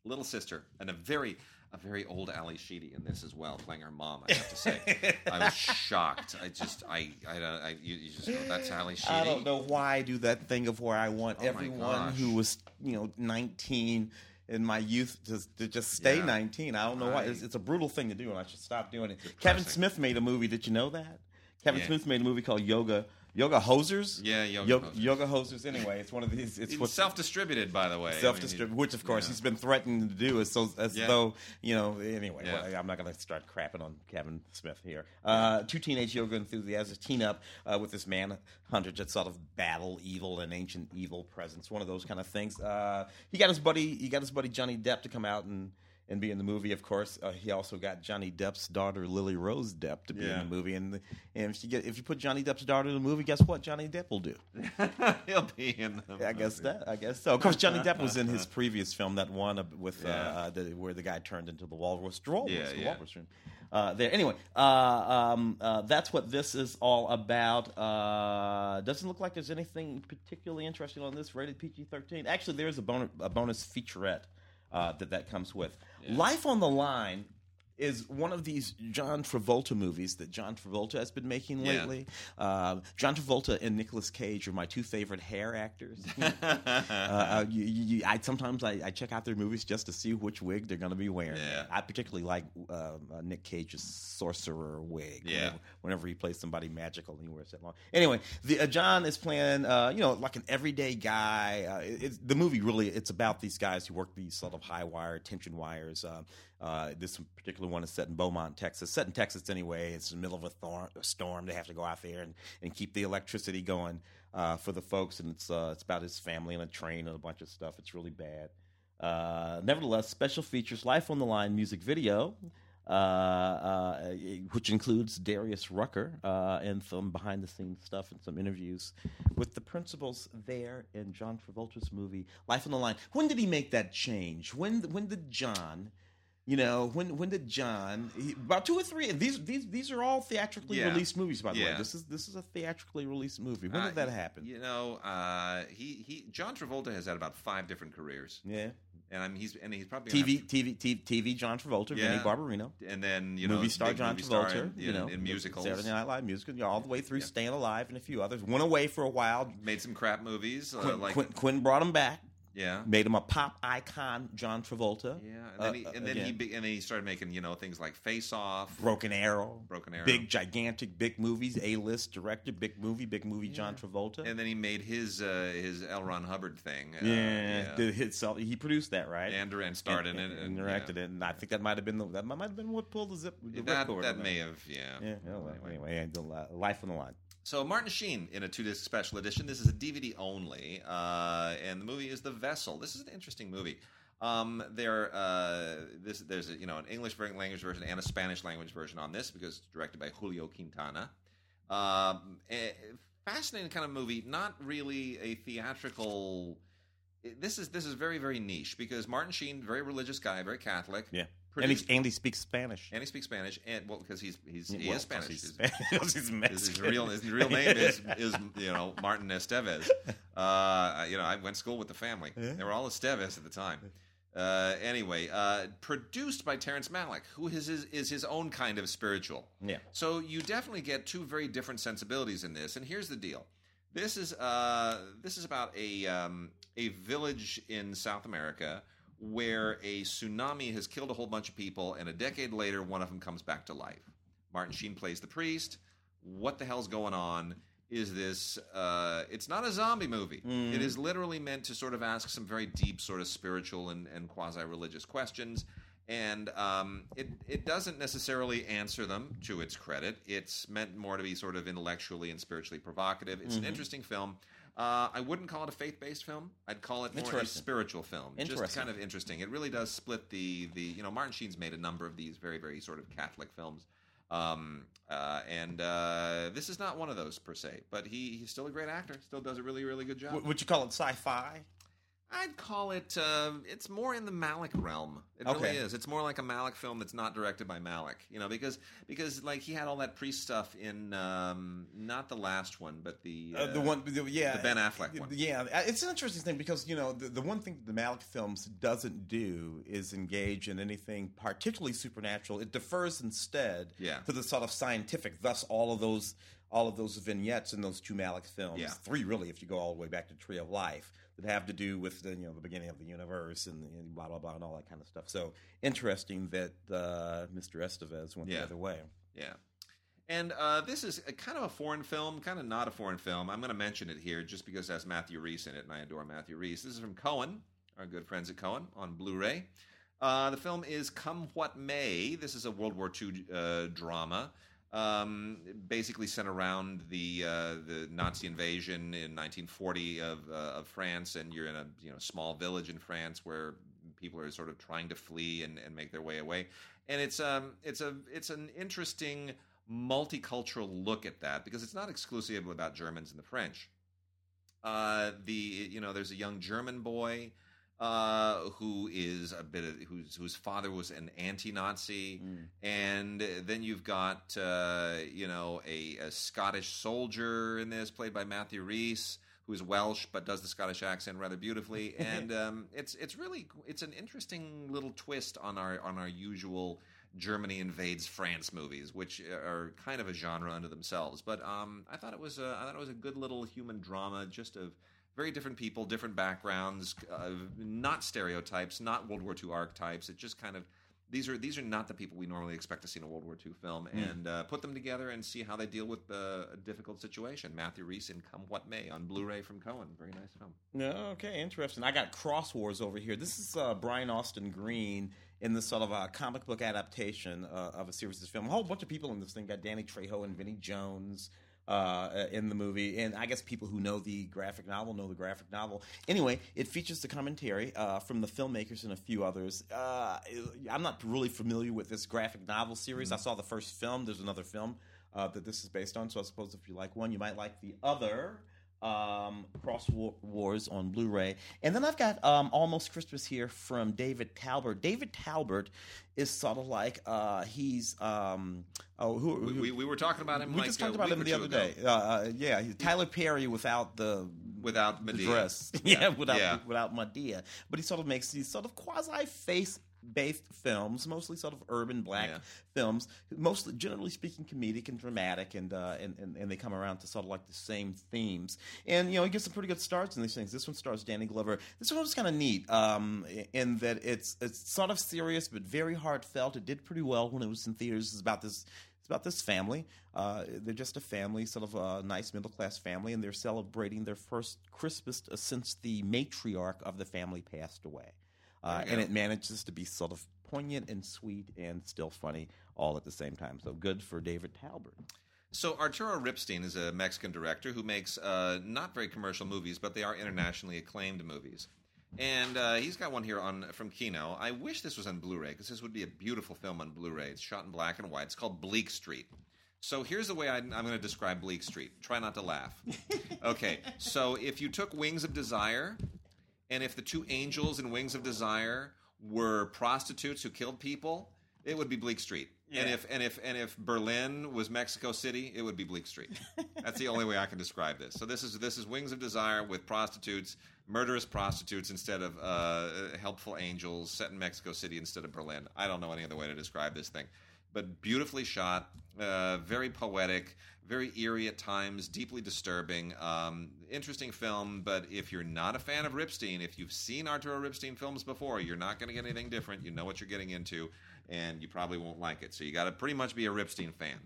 little sister and a very a very old Ally Sheedy in this as well, playing her mom. I have to say, I was shocked. I just I I, don't- I you, you just go that's Ally Sheedy. I don't know why I do that thing of where I want Oh everyone who was, you know, 19 in my youth to, to just stay Yeah. 19. I don't know why. It's, it's a brutal thing to do, and I should stop doing it. Kevin Smith made a movie. Did you know that? Kevin Yeah. Smith made a movie called Yoga Yoga Hosers. Yeah, Yoga Yo- Hosers. Yoga Hosers. Anyway, it's one of these. It's self-distributed, by the way. I mean, self-distributed, which of course yeah. he's been threatening to do, as so as Yeah. though you know. Anyway, Yeah. well, I'm not going to start crapping on Kevin Smith here. Uh, two teenage yoga enthusiasts team up uh, with this man hunter to sort of battle evil and ancient evil presence. One of those kind of things. Uh, he got his buddy. He got his buddy Johnny Depp to come out and and be in the movie. Of course, uh, he also got Johnny Depp's daughter Lily Rose Depp to be Yeah. in the movie. And, and if you get if you put Johnny Depp's daughter in the movie, guess what? Johnny Depp will do. He'll be in the I guess that. I guess so. Of course, Johnny Depp was in his previous film, that one with uh, Yeah. uh, the, where the guy turned into the walrus. Walrus, Yeah, the yeah. walrus room. Uh, there. Anyway, uh, um, uh, that's what this is all about. Uh, doesn't look like there's anything particularly interesting on this. Rated PG-13. Actually, there is a bonus, a bonus featurette uh, that that comes with. Life on the Line is one of these John Travolta movies that John Travolta has been making Yeah. lately. Uh, John Travolta and Nicolas Cage are my two favorite hair actors. uh, uh, you, you, I sometimes I, I check out their movies just to see which wig they're going to be wearing. Yeah. I particularly like um, uh, Nick Cage's sorcerer wig. Yeah. Whenever, whenever he plays somebody magical and he wears that long. Anyway, the, uh, John is playing, uh, you know, like an everyday guy. Uh, it, it's, the movie really it's about these guys who work these sort of high wire tension wires. Uh, this particular one is set in Beaumont, Texas. Set in Texas anyway. It's in the middle of a, thor- a storm. They have to go out there and, and keep the electricity going uh, for the folks. And it's uh, it's about his family and a train and a bunch of stuff. It's really bad. Uh, nevertheless, special features Life on the Line music video, uh, uh, which includes Darius Rucker and some behind the scenes stuff and some interviews with the principals there in John Travolta's movie Life on the Line. When did he make that change? When when did John? You know, when when did John he, about two or three? These these these are all theatrically Yeah. released movies, by the way. This is this is a theatrically released movie. When Uh, did that happen? You know, uh, he he John Travolta has had about five different careers, Yeah, and I'm he's and he's probably TV TV TV, TV John Travolta, Yeah. Barbarino. have- and then you know movie star John movie star Travolta, in, you know, in musicals, Saturday Night Live musical, all the way through Yeah. Staying Alive and a few others. Went away for a while. made some crap movies uh, Quinn, like Quinn, Quinn brought him back, yeah. made him a pop icon, John Travolta. Yeah, and then, Uh, he, and then he be, and then he started making you know things like Face Off, Broken Arrow, Broken Arrow. big gigantic big movies, A list director, big movie, big movie. John Travolta. and then he made his uh, his L. Ron Hubbard thing. Uh, yeah, hit. He produced that, right? and Duran starred in it and, and, directed yeah. it, and I think that might have been the, that might have been what pulled the zip. The That that may have yeah. Yeah. well, anyway, yeah, li- life on the line. So Martin Sheen in a two disc special edition. This is a DVD only, uh, and the movie is The Vessel. This is an interesting movie. Um, there, uh, this there's a, you know an English language version and a Spanish language version on this because it's directed by Julio Quintana. Um, fascinating kind of movie. Not really a theatrical. This is this is very very niche because Martin Sheen, very religious guy, very Catholic. Yeah, and produced- he, and he speaks Spanish. and he speaks Spanish, and well, because he's he's he Well, is Spanish. He's, He's- Spanish. he's his, his real his real name is is you know Martin Estevez. Uh, you know, I went to school with the family. Yeah. They were all Estevez at the time. Uh, anyway, uh, produced by Terrence Malick, who is his, is his own kind of spiritual. Yeah. So you definitely get two very different sensibilities in this. And here's the deal: this is uh, this is about a um, a village in South America where a tsunami has killed a whole bunch of people, and a decade later, one of them comes back to life. Martin Sheen plays the priest. What the hell's going on? Is this? Uh, it's not a zombie movie. Mm. It is literally meant to sort of ask some very deep, sort of spiritual and, and quasi-religious questions and um, it it doesn't necessarily answer them to its credit. It's meant more to be sort of intellectually and spiritually provocative. It's Mm-hmm. an interesting film. Uh, I wouldn't call it a faith based film. I'd call it more a spiritual film. Just kind of interesting. It really does split the the you know Martin Sheen's made a number of these very very sort of Catholic films. Um, uh, and uh, this is not one of those per se, but he, he's still a great actor. Still does a really, really good job. W- would you call it sci-fi? I'd call it. Uh, it's more in the Malick realm. It Okay. really is. It's more like a Malick film that's not directed by Malick. You know, because because like he had all that priest stuff in um, not the last one, but the Uh, the one, the, yeah, the Ben Affleck one. Yeah, uh, it's an interesting thing because you know the, the one thing the Malick films doesn't do is engage in anything particularly supernatural. It defers instead Yeah. to the sort of scientific. Thus, all of those all of those vignettes in those two Malick films, Yeah. three really, if you go all the way back to Tree of Life, that have to do with the you know the beginning of the universe and, and blah blah blah and all that kind of stuff. So interesting that uh, Mr. Estevez went Yeah. the other way. Yeah. And uh, this is a kind of a foreign film, kind of not a foreign film. I'm going to mention it here just because it has Matthew Rhys in it, and I adore Matthew Rhys. This is from Cohen, our good friends at Cohen, on Blu-ray. Uh, the film is Come What May. This is a World War II uh, drama, um, basically sent around the uh, the Nazi invasion in 1940 of, uh, of France, and you're in a you know small village in France where people are sort of trying to flee and, and make their way away. And it's um it's a it's an interesting multicultural look at that because it's not exclusive about Germans and the French. Uh, the you know there's a young German boy uh, who is a bit of whose whose father was an anti-Nazi, Mm. and then you've got uh, you know a, a Scottish soldier in this, played by Matthew Rhys, who's Welsh but does the Scottish accent rather beautifully, and um, it's it's really it's an interesting little twist on our on our usual Germany invades France movies, which are kind of a genre unto themselves. But um, I thought it was a, I thought it was a good little human drama, just of very different people, different backgrounds, uh, not stereotypes, not World War II archetypes. It just kind of these are these are not the people we normally expect to see in a World War II film, and uh, put them together and see how they deal with the, a difficult situation. Matthew Rhys in Come What May on Blu-ray from Cohen, very nice film. No, okay, interesting. I got Cross Wars over here. This is uh, Brian Austin Green in this sort of a comic book adaptation uh, of a series of film. A whole bunch of people in this thing. Got Danny Trejo and Vinnie Jones uh, in the movie, and I guess people who know the graphic novel know the graphic novel. Anyway, it features the commentary uh, from the filmmakers and a few others. Uh, I'm not really familiar with this graphic novel series. I saw the first film. There's another film uh, that this is based on, so I suppose if you like one, you might like the other um, Cross Wa- Wars on Blu-ray, and then I've got um, Almost Christmas here from David Talbert. David Talbert is sort of like uh, he's um, oh who, We, who- we, we were talking about him. we like just talked about him the other ago. day. Uh, Uh, yeah, he's Tyler Perry without the without Madea. dress. yeah, without Yeah. without Madea. But he sort of makes these sort of quasi face based films, mostly sort of urban black Yeah. films, mostly generally speaking comedic and dramatic and, uh, and and and they come around to sort of like the same themes. And you know, he gets some pretty good starts in these things. This one stars Danny Glover. This one was kind of neat um, in that it's it's sort of serious but very heartfelt. It did pretty well when it was in theaters. It's about this it's about this family. Uh, they're just a family, sort of a nice middle class family, and they're celebrating their first Christmas uh, since the matriarch of the family passed away. Uh, and it manages to be sort of poignant and sweet and still funny all at the same time. So good for David Talbert. So Arturo Ripstein is a Mexican director who makes uh, not very commercial movies, but they are internationally acclaimed movies. And uh, he's got one here on from Kino. I wish this was on Blu-ray because this would be a beautiful film on Blu-ray. It's shot in black and white. It's called Bleak Street. So here's the way I, I'm going to describe Bleak Street. Try not to laugh. Okay, so if you took Wings of Desire, and if the two angels in Wings of Desire were prostitutes who killed people, it would be Bleak Street. And if and if and if Berlin was Mexico City, it would be Bleak Street. That's the only way I can describe this. So this is this is Wings of Desire with prostitutes, murderous prostitutes instead of uh, helpful angels, set in Mexico City instead of Berlin. I don't know any other way to describe this thing, but beautifully shot, uh, very poetic, very eerie at times, deeply disturbing. Um, interesting film, but if you're not a fan of Ripstein, if you've seen Arturo Ripstein films before, you're not going to get anything different. You know what you're getting into, and you probably won't like it. So you got to pretty much be a Ripstein fan.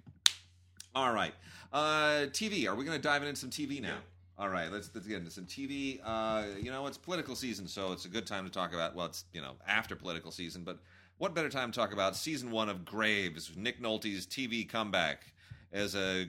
All right, uh, TV. Are we going to dive into some TV now? All right, let's let's get into some TV. Uh, you know, it's political season, so it's a good time to talk about. Well, it's you know after political season, but what better time to talk about season one of Graves, Nick Nolte's TV comeback as a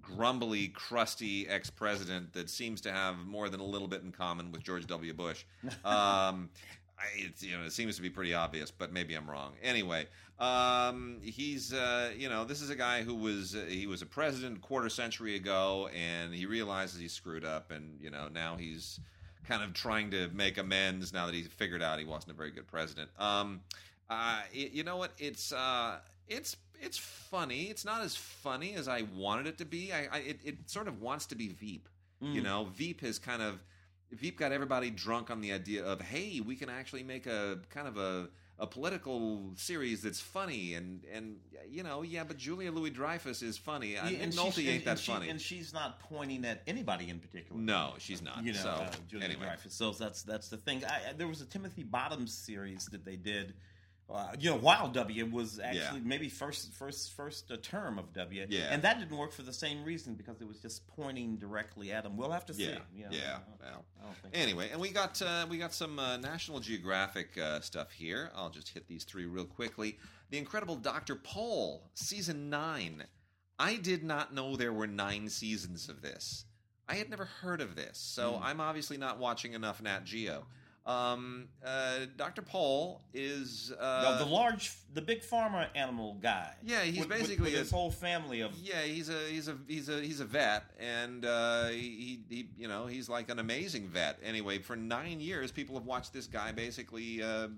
grumbly, crusty ex-president that seems to have more than a little bit in common with George W. Bush. Um, I, it's, you know, it seems to be pretty obvious, but maybe I'm wrong. Anyway, um, he's uh, you know this is a guy who was uh, he was a president a quarter century ago, and he realizes he screwed up, and you know now he's kind of trying to make amends now that he's figured out he wasn't a very good president. Um, uh, y- you know what? It's uh, it's it's funny. It's not as funny as I wanted it to be. I, I it, it sort of wants to be Veep. You know, Veep has kind of Veep got everybody drunk on the idea of hey, we can actually make a kind of a a political series that's funny and and you know yeah, but Julia Louis Dreyfus is funny. Yeah, and Nolte ain't and- that and she- funny. and she's not pointing at anybody in particular. no, she's not. you know, so uh, Julia anyway, Dreyfus. So that's that's the thing. I- there was a Timothy Bottoms series that they did. Uh, you know, while W was actually Yeah. maybe first first first uh, term of W, Yeah. and that didn't work for the same reason because it was just pointing directly at him. We'll have to see. yeah, yeah. I Well, I don't think. Anyway, and we got uh, we got some uh, National Geographic uh, stuff here. I'll just hit these three real quickly. The Incredible Doctor Pol, season nine. I did not know there were nine seasons of this. I had never heard of this, so I'm obviously not watching enough Nat Geo. Um, uh, Dr. Pol is The- uh, the large, the big farmer animal guy. Yeah, he's With- with- basically with a- his whole family of. Yeah, he's a he's a he's a he's a vet, and uh, he, he you know he's like an amazing vet. Anyway, for nine years, people have watched this guy basically uh, uh,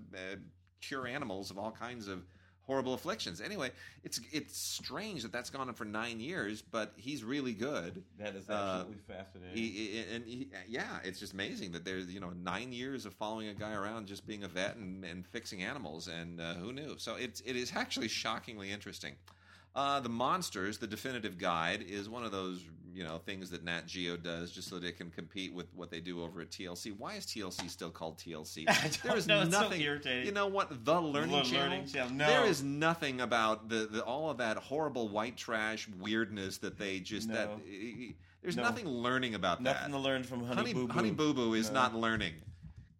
cure animals of all kinds of horrible afflictions. Anyway, it's it's strange that that's gone on for nine years, but he's really good. That is Uh, absolutely fascinating. He, he- and he, yeah, it's just amazing that there's you know nine years of following a guy around just being a vet and, and fixing animals, and uh, who knew? So it's it is actually shockingly interesting. Uh, the monsters, the definitive guide, is one of those you know things that Nat Geo does just so it can compete with what they do over at TLC. Why is TLC still called TLC? There is know, it's so nothing. irritating. You know what? The Learning The Channel. Learning Channel, no. There is nothing about the, the all of that horrible white trash weirdness that they just No. that. There's No. nothing learning about Nothing that. Nothing to learn from Honey, Honey, Boo Boo. Honey Boo Boo is No. not learning.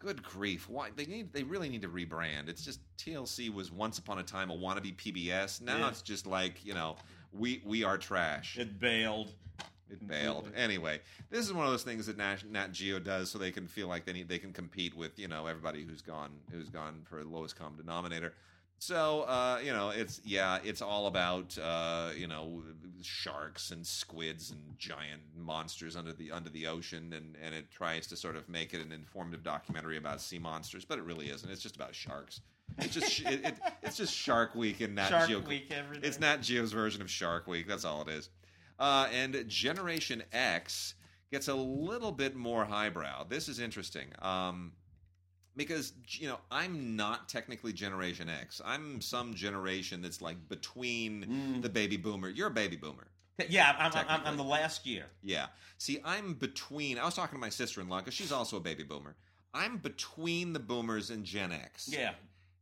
Good grief! Why they need? They really need to rebrand. It's just TLC was once upon a time a wannabe PBS. Now Yeah. it's just like you know we we are trash. It bailed. It bailed. Anyway, this is one of those things that Nat, Nat Geo does, so they can feel like they need they can compete with you know everybody who's gone who's gone for the lowest common denominator. So uh, you know, it's yeah, it's all about uh, you know sharks and squids and giant monsters under the under the ocean, and and it tries to sort of make it an informative documentary about sea monsters, but it really isn't. It's just about sharks. It's just it, it, it's just Shark Week and Nat Shark Geo. Week. It's Nat Geo's version of Shark Week. That's all it is. Uh, and Generation X gets a little bit more highbrow. This is interesting. Um, because you know I'm not technically Generation X. I'm some generation that's like between Mm. the baby boomer. You're a baby boomer. Yeah, I'm, I'm, I'm, the last year. Yeah. See, I'm between. I was talking to my sister-in-law because she's also a baby boomer. I'm between the boomers and Gen X. Yeah.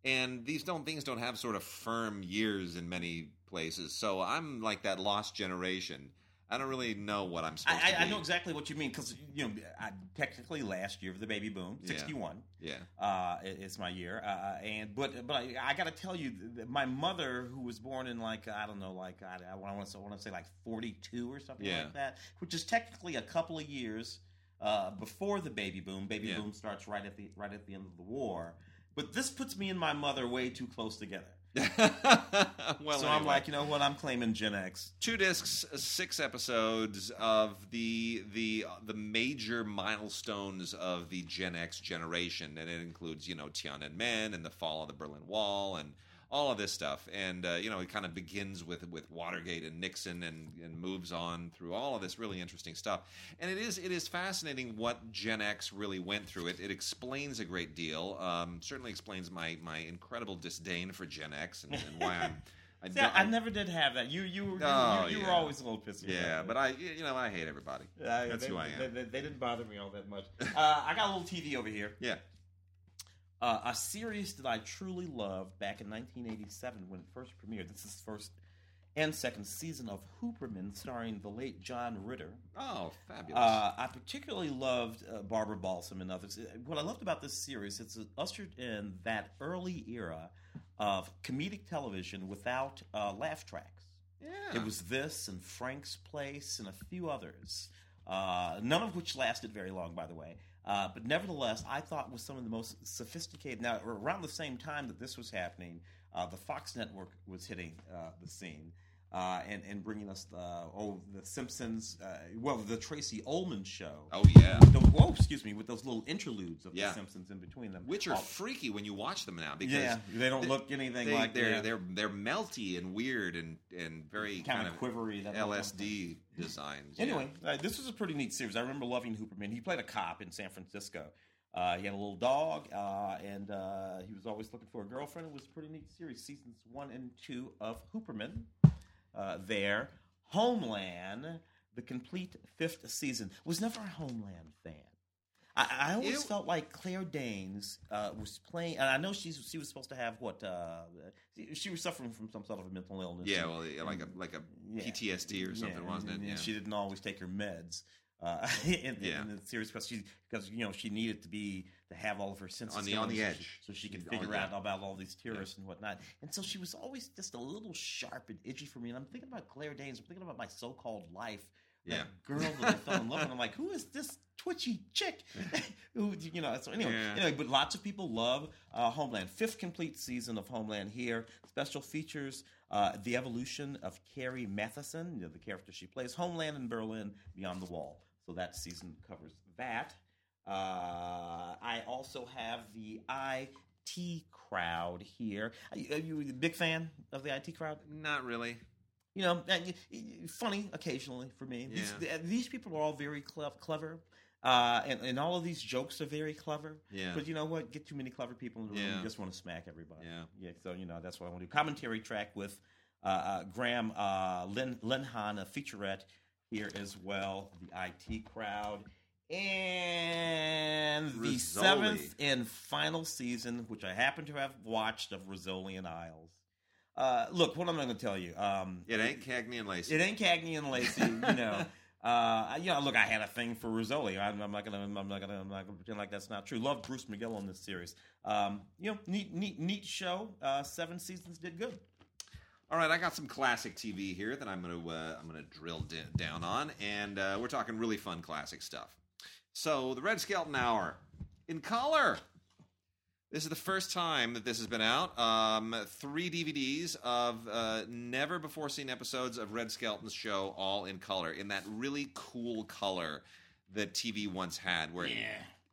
And these don't things don't have sort of firm years in many places. So I'm like that lost generation. I don't really know what I'm supposed I, to I, know exactly what you mean because you know I, technically last year of the baby boom, sixty one. Yeah. Uh, it's my year, uh, and but but I, I got to tell you, my mother, who was born in like I don't know, like I, I want to want to say like forty two or something Yeah. like that, which is technically a couple of years uh, before the baby boom. Baby Yeah. boom starts right at the right at the end of the war, but this puts me and my mother way too close together. well, so I'm like, you know what? I'm claiming Gen X. two discs, uh, six episodes of the the the major milestones of the Gen X generation, and it includes you know Tiananmen and the fall of the Berlin Wall and all of this stuff. And uh, you know, it kind of begins with with Watergate and Nixon, and and moves on through all of this really interesting stuff. And it is it is fascinating what Gen X really went through. It it explains a great deal. Um, certainly explains my my incredible disdain for Gen X and, and why I'm. I See, I, I never did have that. You you you, Oh, you, you were always a little pissy. Yeah, but I, you know, I hate everybody. That's they, who I am. They, they- they didn't bother me all that much. Uh, I got a little TV over here. Yeah. Uh, a series that I truly loved back in 1987 when it first premiered. This is first and second season of Hooperman, starring the late John Ritter. Oh, fabulous. Uh, I particularly loved uh, Barbara Bosson and others. Uh, What I loved about this series, it's ushered in that early era of comedic television without uh, laugh tracks. yeah. It was this and Frank's Place and a few others, uh, none of which lasted very long, by the way. Uh, but nevertheless, I thought was some of the most sophisticated. Now, around the same time that this was happening, uh, the Fox network was hitting uh, the scene. Uh, and, and bringing us the oh the Simpsons uh, well the Tracey Ullman show Oh yeah. the, oh excuse me with those little interludes of Yeah. the Simpsons in between them Which are Oh, freaky when you watch them now because yeah they don't they- look anything they, like they're that. they're they're melty and weird and and very kind, kind, of of quivery that LSD designs. yeah. Anyway, uh, this was a pretty neat series. I remember loving Hooperman. He played a cop in San Francisco. Uh, he had a little dog, uh, and uh, he was always looking for a girlfriend. It was a pretty neat series. Seasons one and two of Hooperman. Uh, there, Homeland, the complete fifth season, was never a Homeland fan. I, I always Ew. felt like Claire Danes uh, was playing, and I know she's she was supposed to have what uh, she, she was suffering from some sort of a mental illness. Yeah, and- well, like a like a Yeah. PTSD or something, yeah, wasn't it? Yeah. she didn't always take her meds. Uh, in, Yeah. in the series because she because you know she needed to be to have all of her senses On the- on the so edge. she, so she could figure out about all these terrorists and whatnot. And so she was always just a little sharp and itchy for me. And I'm thinking about Claire Danes. I'm thinking about my so-called life Yeah. that girl that I fell in love with. I'm like, who is this twitchy chick? who you know? So anyway, Yeah. anyway, but lots of people love uh, Homeland. Fifth complete season of Homeland here. Special features: uh, the evolution of Carrie Mathison, you know, the character she plays, Homeland in Berlin, Beyond the Wall. So that season covers that. Uh, I also have the IT crowd here. Are you, are you a big fan of the IT crowd? Not really. You know, y- funny occasionally for me. These, Yeah. th- these people are all very clever. Uh, and, and all of these jokes are very clever. Yeah. But you know what? Get too many clever people in the room, Yeah. you just want to smack everybody. Yeah. Yeah. So, you know, that's what I want to do. Commentary track with uh, uh, Graham uh, Lin, Linehan, a featurette here as well. The IT crowd. And the Rizzoli. seventh and final season, which I happen to have watched, of Rizzoli and Isles. Uh, look, what I'm I going to tell you? Um, It ain't Cagney and Lacey. it ain't Cagney and Lacey, you know. Uh, you know, look, I had a thing for Rizzoli. I'm, I'm not gonna, I'm not gonna, I'm not gonna pretend like that's not true. Love Bruce McGill on this series. Um, you know, neat, neat, neat show. Uh, seven seasons did good. All right, I got some classic TV here that I'm to uh, I'm to drill d- down on, and uh, we're talking really fun classic stuff. So, the Red Skelton Hour in color. This is the first time that this has been out. Um, three DVDs of uh, never before seen episodes of Red Skelton's show, all in color, in that really cool color that TV once had, where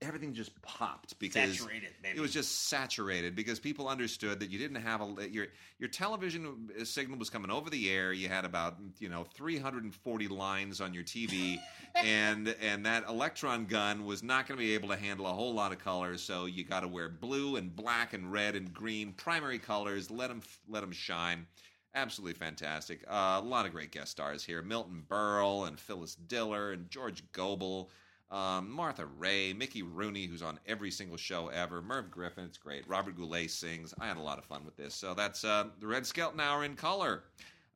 everything just popped because Saturated, it was just saturated because people understood that you didn't have a your your television signal was coming over the air. You had about you know 340 lines on your TV, and and that electron gun was not going to be able to handle a whole lot of colors. So you got to wear blue and black and red and green primary colors. Let them let them shine. Absolutely fantastic. Uh, a lot of great guest stars here: Milton Berle and Phyllis Diller and George Gobel. Um, Martha Raye, Mickey Rooney, who's on every single show ever, Merv Griffin, it's great. Robert Goulet sings. I had a lot of fun with this. So that's uh, the Red Skelton Hour in color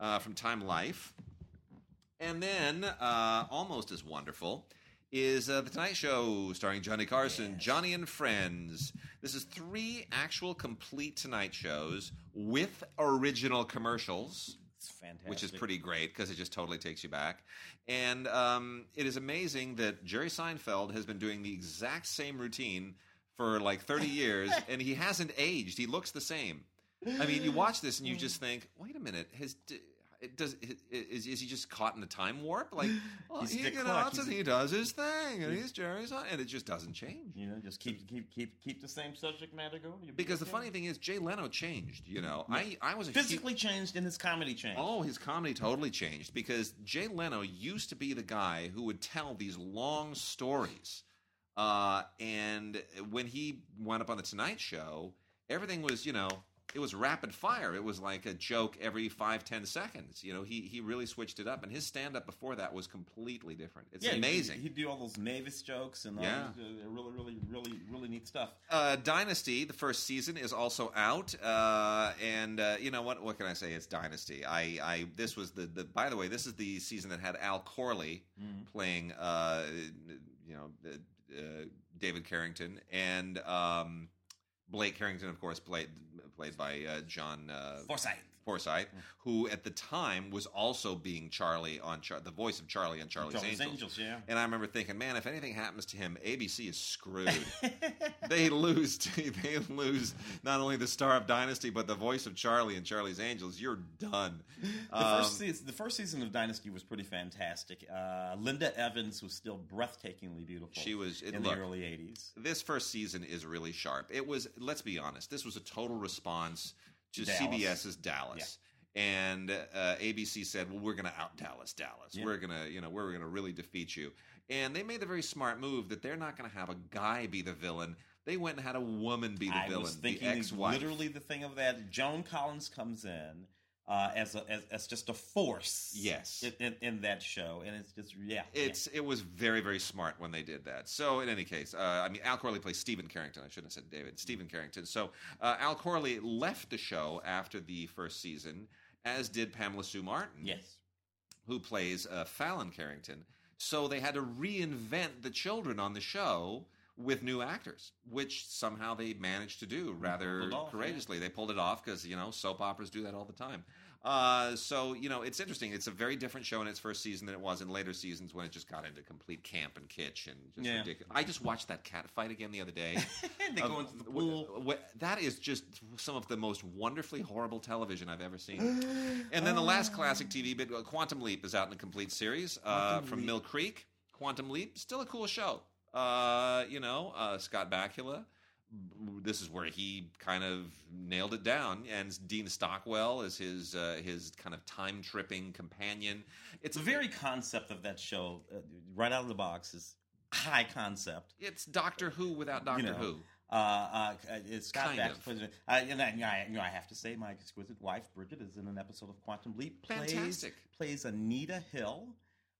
uh, from Time Life. And then, uh, almost as wonderful, is uh, The Tonight Show starring Johnny Carson, Johnny and Friends. This is three actual complete Tonight Shows with original commercials It's fantastic. which is pretty great because it just totally takes you back. And um, it is amazing that Jerry Seinfeld has been doing the exact same routine for like 30 years, and he hasn't aged. He looks the same. I mean, you watch this and you just think, wait a minute, has it does is, is he just caught in the time warp? Like, well, He's he, Dick you know, Clark. that's what He's- he does his thing, and he's Jerry's, on, and it just doesn't change. You know, just keep, keep, keep, keep the same subject matter going. Be Because the funny thing is, Jay Leno changed. You know, I I was huge- physically changed and his comedy changed. Oh, his comedy totally changed because Jay Leno used to be the guy who would tell these long stories. Uh, and when he went up on the Tonight Show, everything was, you know, it was rapid fire. It was like a joke every five, ten seconds. You know, he, he really switched it up. And his stand up before that was completely different. It's yeah, he- amazing. He'd do all those Mavis jokes and all Yeah. these, uh, really, really, really, really neat stuff. uh, Dynasty, the first season is also out, uh, and uh, you know what? What can I say? It's Dynasty. I, I this was the, the. By the way, this is the season that had Al Corley playing, uh, you know, uh, uh, David Carrington and um, Blake Carrington, of course, played played by uh, John uh, Forsythe. Forsythe, who at the time was also being Charlie on Char- the voice of Charlie on Charlie's, Charlie's Angels. Angels, yeah. And I remember thinking, man, if anything happens to him, ABC is screwed. they lose. They lose not only the star of Dynasty, but the voice of Charlie and Charlie's Angels. You're done. The, Um, first season, the first season of Dynasty was pretty fantastic. Uh, Linda Evans was still breathtakingly beautiful. She was- in looked- the early '80s. this first season is really sharp. It was, let's be honest, this was a total response to Dallas. CBS's Dallas. And uh, ABC said, "Well, we're going to out Dallas, Dallas. Yeah. We're going to, you know, we're going to really defeat you." And they made the very smart move that they're not going to have a guy be the villain. They went and had a woman be the I villain, was the thinking ex-wife. literally the thing of that. Joan Collins comes in uh, as, a, as as just a force. Yes. in, in, in that show, and it's just yeah, It's it was very very smart when they did that. So in any case, uh, I mean Al Corley plays Stephen Carrington. I shouldn't have said David. Stephen Carrington. So uh, Al Corley left the show after the first season, as did Pamela Sue Martin, yes. who plays uh, Fallon Carrington. So they had to reinvent the children on the show with new actors, which somehow they managed to do rather off, yeah. courageously. They pulled it off because you know soap operas do that all the time. Uh, so you know, it's interesting. It's a very different show in its first season than it was in later seasons when it just got into complete camp and kitsch and just Yeah. ridiculous. I just watched that cat fight again the other day. they go into the pool. w- that is just some of the most wonderfully horrible television I've ever seen. And then the last classic TV bit, uh, Quantum Leap, is out in a complete series uh, from Leap. Mill Creek. Quantum Leap, still a cool show. Uh, you know, uh, Scott Bakula. This is where he kind of nailed it down, and Dean Stockwell is his uh, his kind of time tripping companion. It's The very concept of that show, uh, right out of the box, is high concept. it's Doctor Who without Doctor know, Who. Uh, uh, it's Scott Kind Bakula. of. Uh, and you I, you know, I have to say, my exquisite wife Bridget is in an episode of Quantum Leap. Plays, Fantastic. Plays Anita Hill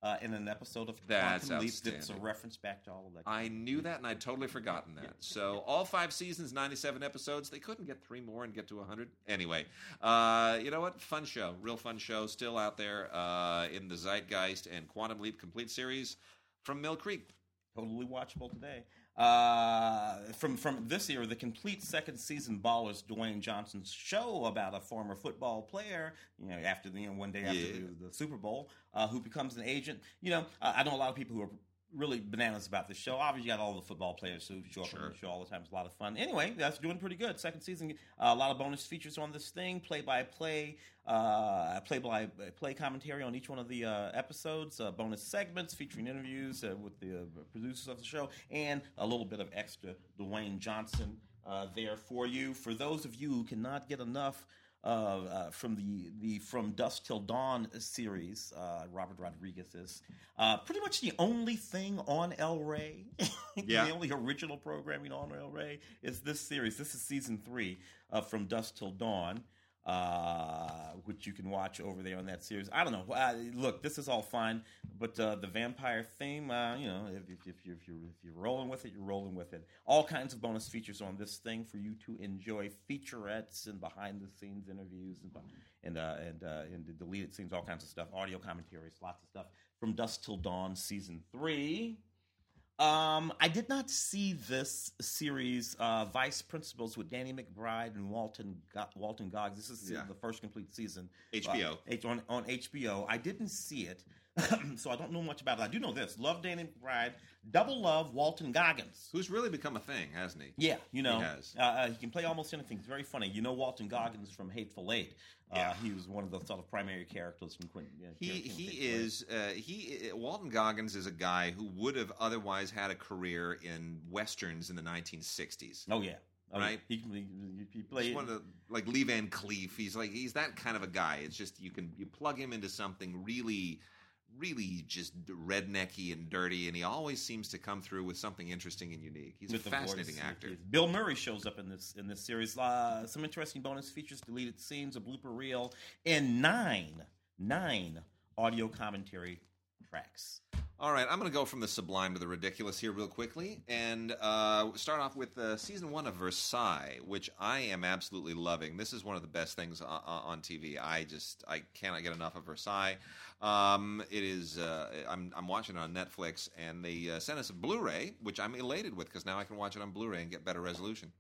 uh, in an episode of That's Quantum Leap. That's a reference back to all of that. I knew that, and I'd totally forgotten that. So all five seasons, ninety-seven episodes. They couldn't get three more and get to hundred. Anyway, uh, you know what? Fun show, real fun show. Still out there uh, in the zeitgeist and Quantum Leap complete series from Mill Creek. totally watchable today. Uh, from from this year, the complete second season Ballers Dwayne Johnson's show about a former football player, you know, after the you know, one day after Yeah. the, the Super Bowl, uh, who becomes an agent. You know, I know a lot of people who are really bananas about this show. Obviously, you got all the football players who show up on the show all the time. It's a lot of fun. Anyway, that's doing pretty good. Second season, uh, a lot of bonus features on this thing, play by play, uh, play by play commentary on each one of the uh, episodes, uh, bonus segments featuring interviews uh, with the uh, producers of the show, and a little bit of extra Dwayne Johnson uh, there for you. For those of you who cannot get enough. Uh, uh, from the, the From Dusk Till Dawn series, uh, Robert Rodriguez is uh, pretty much the only thing on El Rey. Yeah. the only original programming on El Rey is this series. This is season three of From Dusk Till Dawn, uh, which you can watch over there on that series. I don't know. Uh, look, this is all fine, but uh, the vampire theme, uh, you know, if, if, if, you're, if, you're, if you're rolling with it, you're rolling with it. All kinds of bonus features on this thing for you to enjoy featurettes and behind the scenes interviews and and uh, and and the deleted scenes, all kinds of stuff, audio commentaries, lots of stuff from Dusk Till Dawn season three. Um, I did not see this series, uh, Vice Principals, with Danny McBride and Walton Go- Walton Goggins. This is Yeah. the first complete season. HBO. Uh, on, on HBO. I didn't see it, so I don't know much about it. I do know this. Love Danny McBride. Double love Walton Goggins. Who's really become a thing, hasn't he? Yeah, you know, He has. Uh, uh, he can play almost anything. He's very funny. You know Walton Goggins from Hateful Eight. Uh, Yeah. he was one of the sort of primary characters in Quentin. Uh, He he is uh, he Walton Goggins is a guy who would have otherwise had a career in westerns in the 1960s. Oh yeah, oh, Right. He he, he He's played. one of the like Lee Van Cleef. He's like he's that kind of a guy. It's just you can you plug him into something really, really just rednecky and dirty, and he always seems to come through with something interesting and unique. He's with a fascinating actor. Bill Murray shows up in this in this series. Uh, some interesting bonus features, deleted scenes, a blooper reel, and nine nine audio commentary tracks. All right, I'm going to go from the sublime to the ridiculous here real quickly, and uh, start off with uh, season one of Versailles, which I am absolutely loving. This is one of the best things on, on TV. I just I cannot get enough of Versailles. Um, it is uh, I'm I'm watching it on Netflix, and they uh, sent us a Blu-ray, which I'm elated with because now I can watch it on Blu-ray and get better resolution.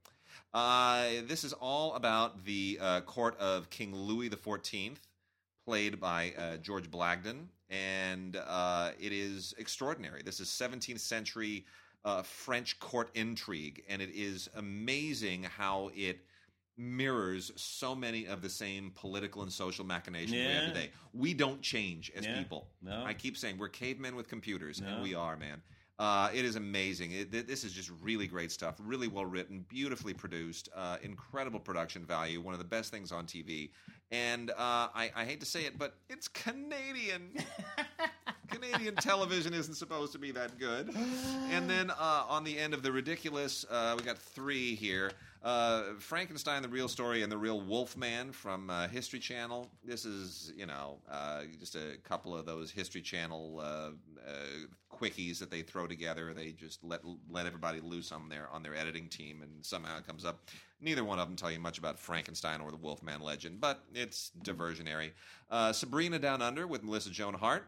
Uh, this is all about the uh, court of King Louis XIV played by George Blagden, and uh, it is extraordinary. This is 17th century uh, French court intrigue, and it is amazing how it mirrors so many of the same political and social machinations we have today. We don't change as Yeah. people. No. I keep saying we're cavemen with computers, No. and we are, man. Uh, it is amazing. It, this is just really great stuff. Really well written, beautifully produced, uh, incredible production value. One of the best things on TV. And uh, I, I hate to say it, but it's Canadian. Canadian television isn't supposed to be that good. And then uh, on the end of the ridiculous, uh, we got three here. Uh, Frankenstein, the real story, and the real Wolfman from uh, History Channel. This is, you know, uh, just a couple of those History Channel uh, uh, quickies that they throw together. They just let let everybody loose on their on their editing team, and somehow it comes up. Neither one of them tell you much about Frankenstein or the Wolfman legend, but it's diversionary. Uh, Sabrina Down Under with Melissa Joan Hart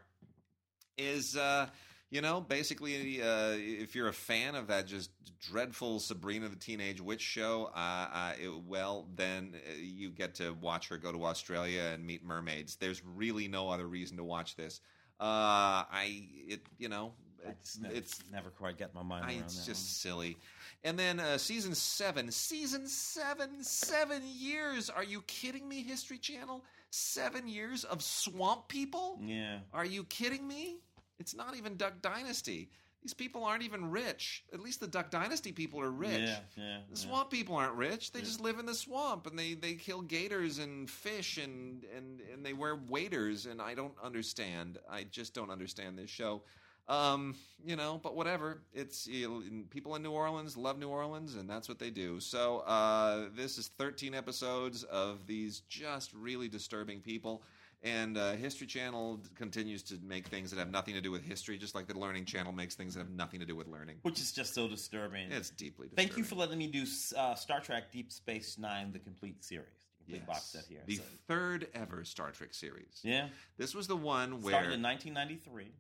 is uh, You know, basically, uh, if you're a fan of that just dreadful Sabrina the Teenage Witch show, uh, uh, it, well, then uh, you get to watch her go to Australia and meet mermaids. There's really no other reason to watch this. Uh, I, it, you know, it's Never, it's never quite get my mind I, around it's just silly. And then uh, season seven, season seven, seven years. Are you kidding me, History Channel? Seven years of swamp people? Yeah. Are you kidding me? It's not even Duck Dynasty. These people aren't even rich. At least the Duck Dynasty people are rich. Yeah, yeah. The yeah. swamp people aren't rich. They just live in the swamp and they, they kill gators and fish and, and, and they wear waders. And I don't understand. I just don't understand this show. Um, you know, but whatever. It's you people in New Orleans love New Orleans, and that's what they do. So uh, this is 13 episodes of these just really disturbing people. And uh, History Channel continues to make things that have nothing to do with history, just like the Learning Channel makes things that have nothing to do with learning. Which is just so disturbing. It's deeply disturbing. Thank you for letting me do uh, Star Trek Deep Space Nine, the complete series, the Yes. box set here. The So- third ever Star Trek series. yeah, This was the one where started in 1993.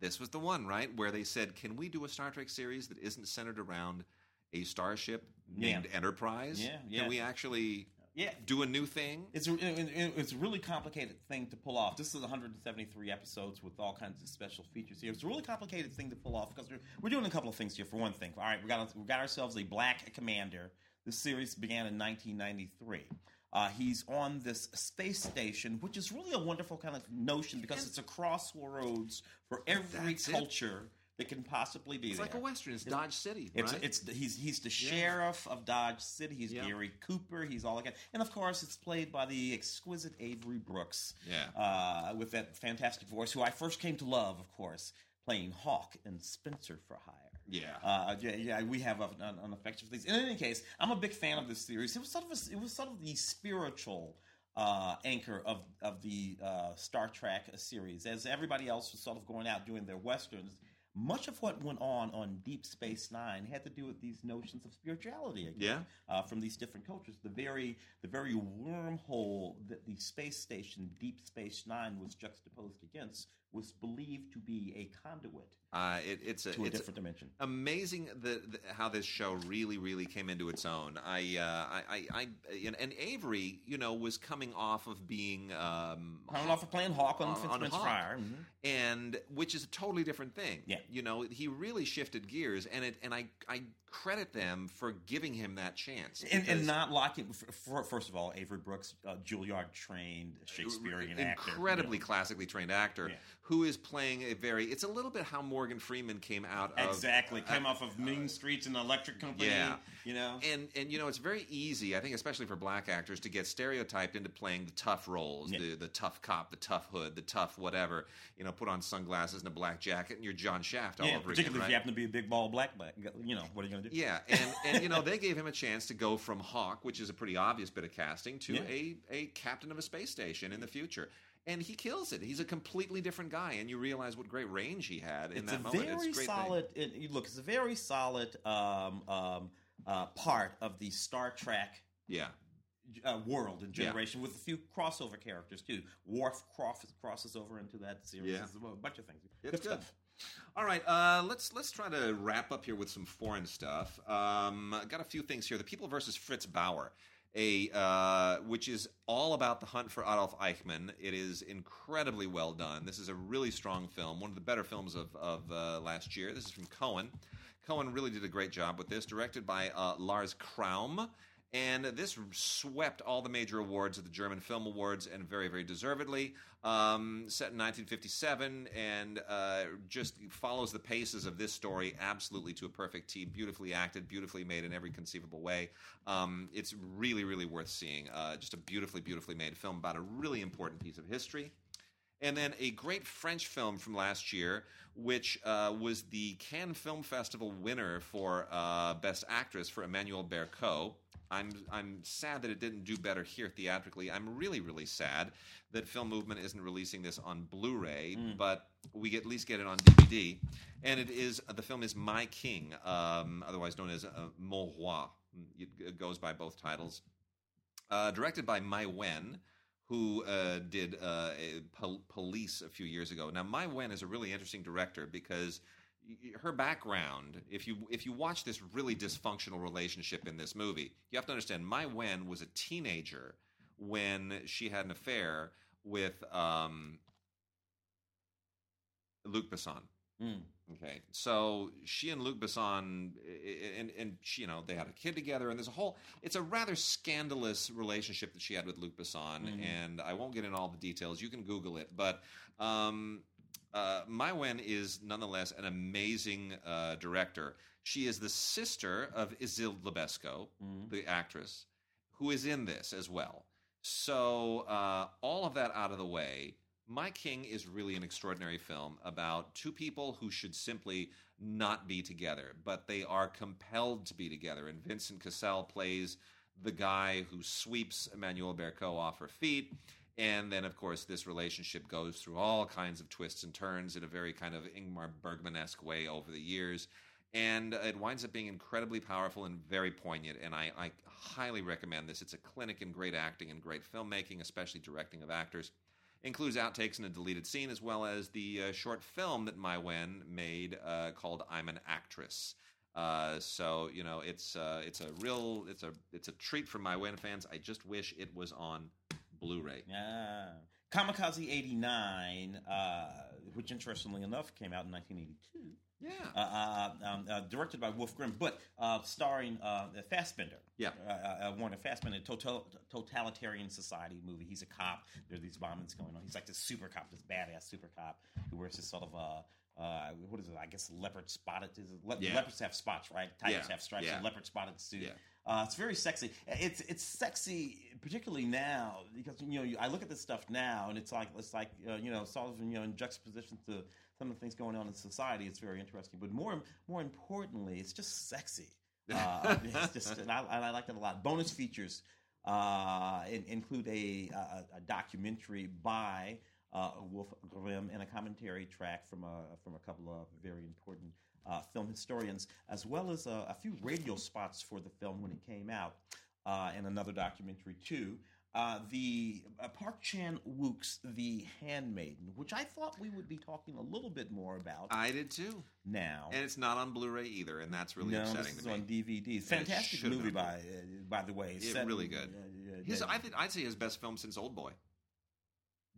This was the one, right, where they said, "Can we do a Star Trek series that isn't centered around a starship Yeah. named Enterprise? Yeah, yeah. Can we actually Yeah, do a new thing?" It's a, it- it's a really complicated thing to pull off. This is 173 episodes with all kinds of special features here. It's a really complicated thing to pull off because we're, we're doing a couple of things here. For one thing, all right, we got we got ourselves a black commander. The series began in 1993. Uh, he's on this space station, which is really a wonderful kind of notion because it's a crossroads for every That's it. culture that can possibly be It's there. like a western. It's Dodge City, It's, right? it's the- he's he's the sheriff of Dodge City. He's Yeah. Gary Cooper. He's all that, and of course, it's played by the exquisite Avery Brooks. Yeah. uh, with that fantastic voice, who I first came to love, of course, playing Hawk in Spenser for Hire. Yeah. Uh, yeah, yeah, we have a, an, an affection for these. In any case, I'm a big fan of this series. It was sort of a, it was sort of the spiritual uh, anchor of of the uh, Star Trek series. As everybody else was sort of going out doing their westerns, much of what went on on Deep Space Nine had to do with these notions of spirituality again, uh, from these different cultures. The very the very wormhole that the space station Deep Space Nine was juxtaposed against was believed to be a conduit Uh, it, it's a to a it's different dimension. amazing the, the, how this show really, really came into its own. I, uh, I, I, I and, and Avery, you know, was coming off of being um, Coming off of playing Hawk on, on- Fifth on Prince Hawk. Fire. mhm. and which is a totally different thing. Yeah. you know, he really shifted gears, and it, and I, I credit them for giving him that chance. And, and not locking. For, first of all, Avery Brooks, uh, Juilliard trained Shakespearean actor. incredibly you know. classically trained actor Yeah. Who is playing a very. It's a little bit how Morgan Freeman came out of Exactly. Came uh, off of Mean Streets and Electric Company. Yeah. You know? and and you know it's very easy i think especially for black actors to get stereotyped into playing the tough roles Yeah. the the tough cop the tough hood the tough whatever you know put on sunglasses and a black jacket and you're john shaft all yeah, over particularly again if right? you happen to be a big ball black black. You know, what are you going to do? yeah, and, and you know they gave him a chance to go from Hawk, which is a pretty obvious bit of casting, to Yeah. a a captain of a space station in the future, and he kills it. He's a completely different guy, and you realize what great range he had in It's that a moment. very it's a great solid. It, look, it's a very solid um, um, uh, part of the Star Trek Yeah, uh, world and Yeah. generation with a few crossover characters too. Worf cross, crosses over into that series. Yeah. There's a bunch of things. It's good. All right, uh, let's let's try to wrap up here with some foreign stuff. Um, I got a few things here. The People versus Fritz Bauer, a uh, which is all about the hunt for Adolf Eichmann. It is incredibly well done. This is a really strong film, one of the better films of of uh, last year. This is from Cohen. Cohen really did a great job with this, directed by uh, Lars Kraume. And this swept all the major awards at the German Film Awards, and very, very deservedly. Um, set in 1957, and uh, just follows the paces of this story absolutely to a perfect T. Beautifully acted, beautifully made in every conceivable way. Um, it's really, really worth seeing. Uh, just a beautifully, beautifully made film about a really important piece of history. And then a great French film from last year, which uh, was the Cannes Film Festival winner for uh, Best Actress for Emmanuelle Bercot. I'm I'm sad that it didn't do better here theatrically. I'm really really sad that Film Movement isn't releasing this on Blu-ray, but we at least get it on DVD. And it is the film is My King, um, otherwise known as uh, Mon Roi. It, goes by both titles. Uh, directed by Maïwenn, who uh, did uh, Polisse a few years ago. Now, Maïwenn is a really interesting director because her background, if you if you watch this really dysfunctional relationship in this movie, you have to understand Maïwenn was a teenager when she had an affair with um, Luc Besson. Mm. Okay, so she and Luc Besson, and and she, you know, they had a kid together, and there's a whole. It's a rather scandalous relationship that she had with Luc Besson, Mhm. and I won't get into all the details. You can Google it, but um, uh, Maïwenn is nonetheless an amazing uh, director. She is the sister of Isild Le Besco, Mm. the actress, who is in this as well. So uh, all of that out of the way, My King is really an extraordinary film about two people who should simply not be together, but they are compelled to be together. And Vincent Cassel plays the guy who sweeps Emmanuelle Bercot off her feet. And then, of course, this relationship goes through all kinds of twists and turns in a very kind of Ingmar Bergman esque way over the years. And it winds up being incredibly powerful and very poignant. And I, I highly recommend this. It's a clinic in great acting and great filmmaking, especially directing of actors. Includes outtakes and a deleted scene, as well as the uh, short film that Maïwenn made uh, called "I'm an Actress." Uh, so you know, it's uh, it's a real it's a it's a treat for Maïwenn fans. I just wish it was on Blu-ray. Yeah. Kamikaze 89, uh, which interestingly enough came out in 1982. Yeah, Uh, uh, um, uh, directed by Wolf Gremm, but uh, starring uh, Fassbinder. Yeah. Uh, uh, Werner Fassbinder, total, totalitarian society movie. He's a cop. There's these bombings going on. He's like this super cop, this badass super cop who wears this sort of uh, uh, what is it? I guess leopard spotted. Le- Yeah. Leopards have spots, right? Tigers Yeah, have stripes. yeah. Leopard spotted suit. Yeah. Uh, it's very sexy. It's it's sexy, particularly now because you know you, I look at this stuff now and it's like it's like uh, you know sort of you know in juxtaposition to some of the things going on in society. It's very interesting, but more more importantly, it's just sexy. Uh, it's just and I, I like it a lot. Bonus features uh, include a, a, a documentary by uh, Wolf Gremm and a commentary track from a from a couple of very important uh, film historians, as well as a, a few radio spots for the film when it came out, uh, and another documentary too. Uh, the uh, Park Chan Wook's The Handmaiden, which I thought we would be talking a little bit more about I did too, now. and it's not on Blu-ray either, and that's really no, upsetting this is to me. It's on DVD. Fantastic movie by uh, by the way. Yeah, Set- really good. uh, uh, His, I think I'd say his best film since Old Boy.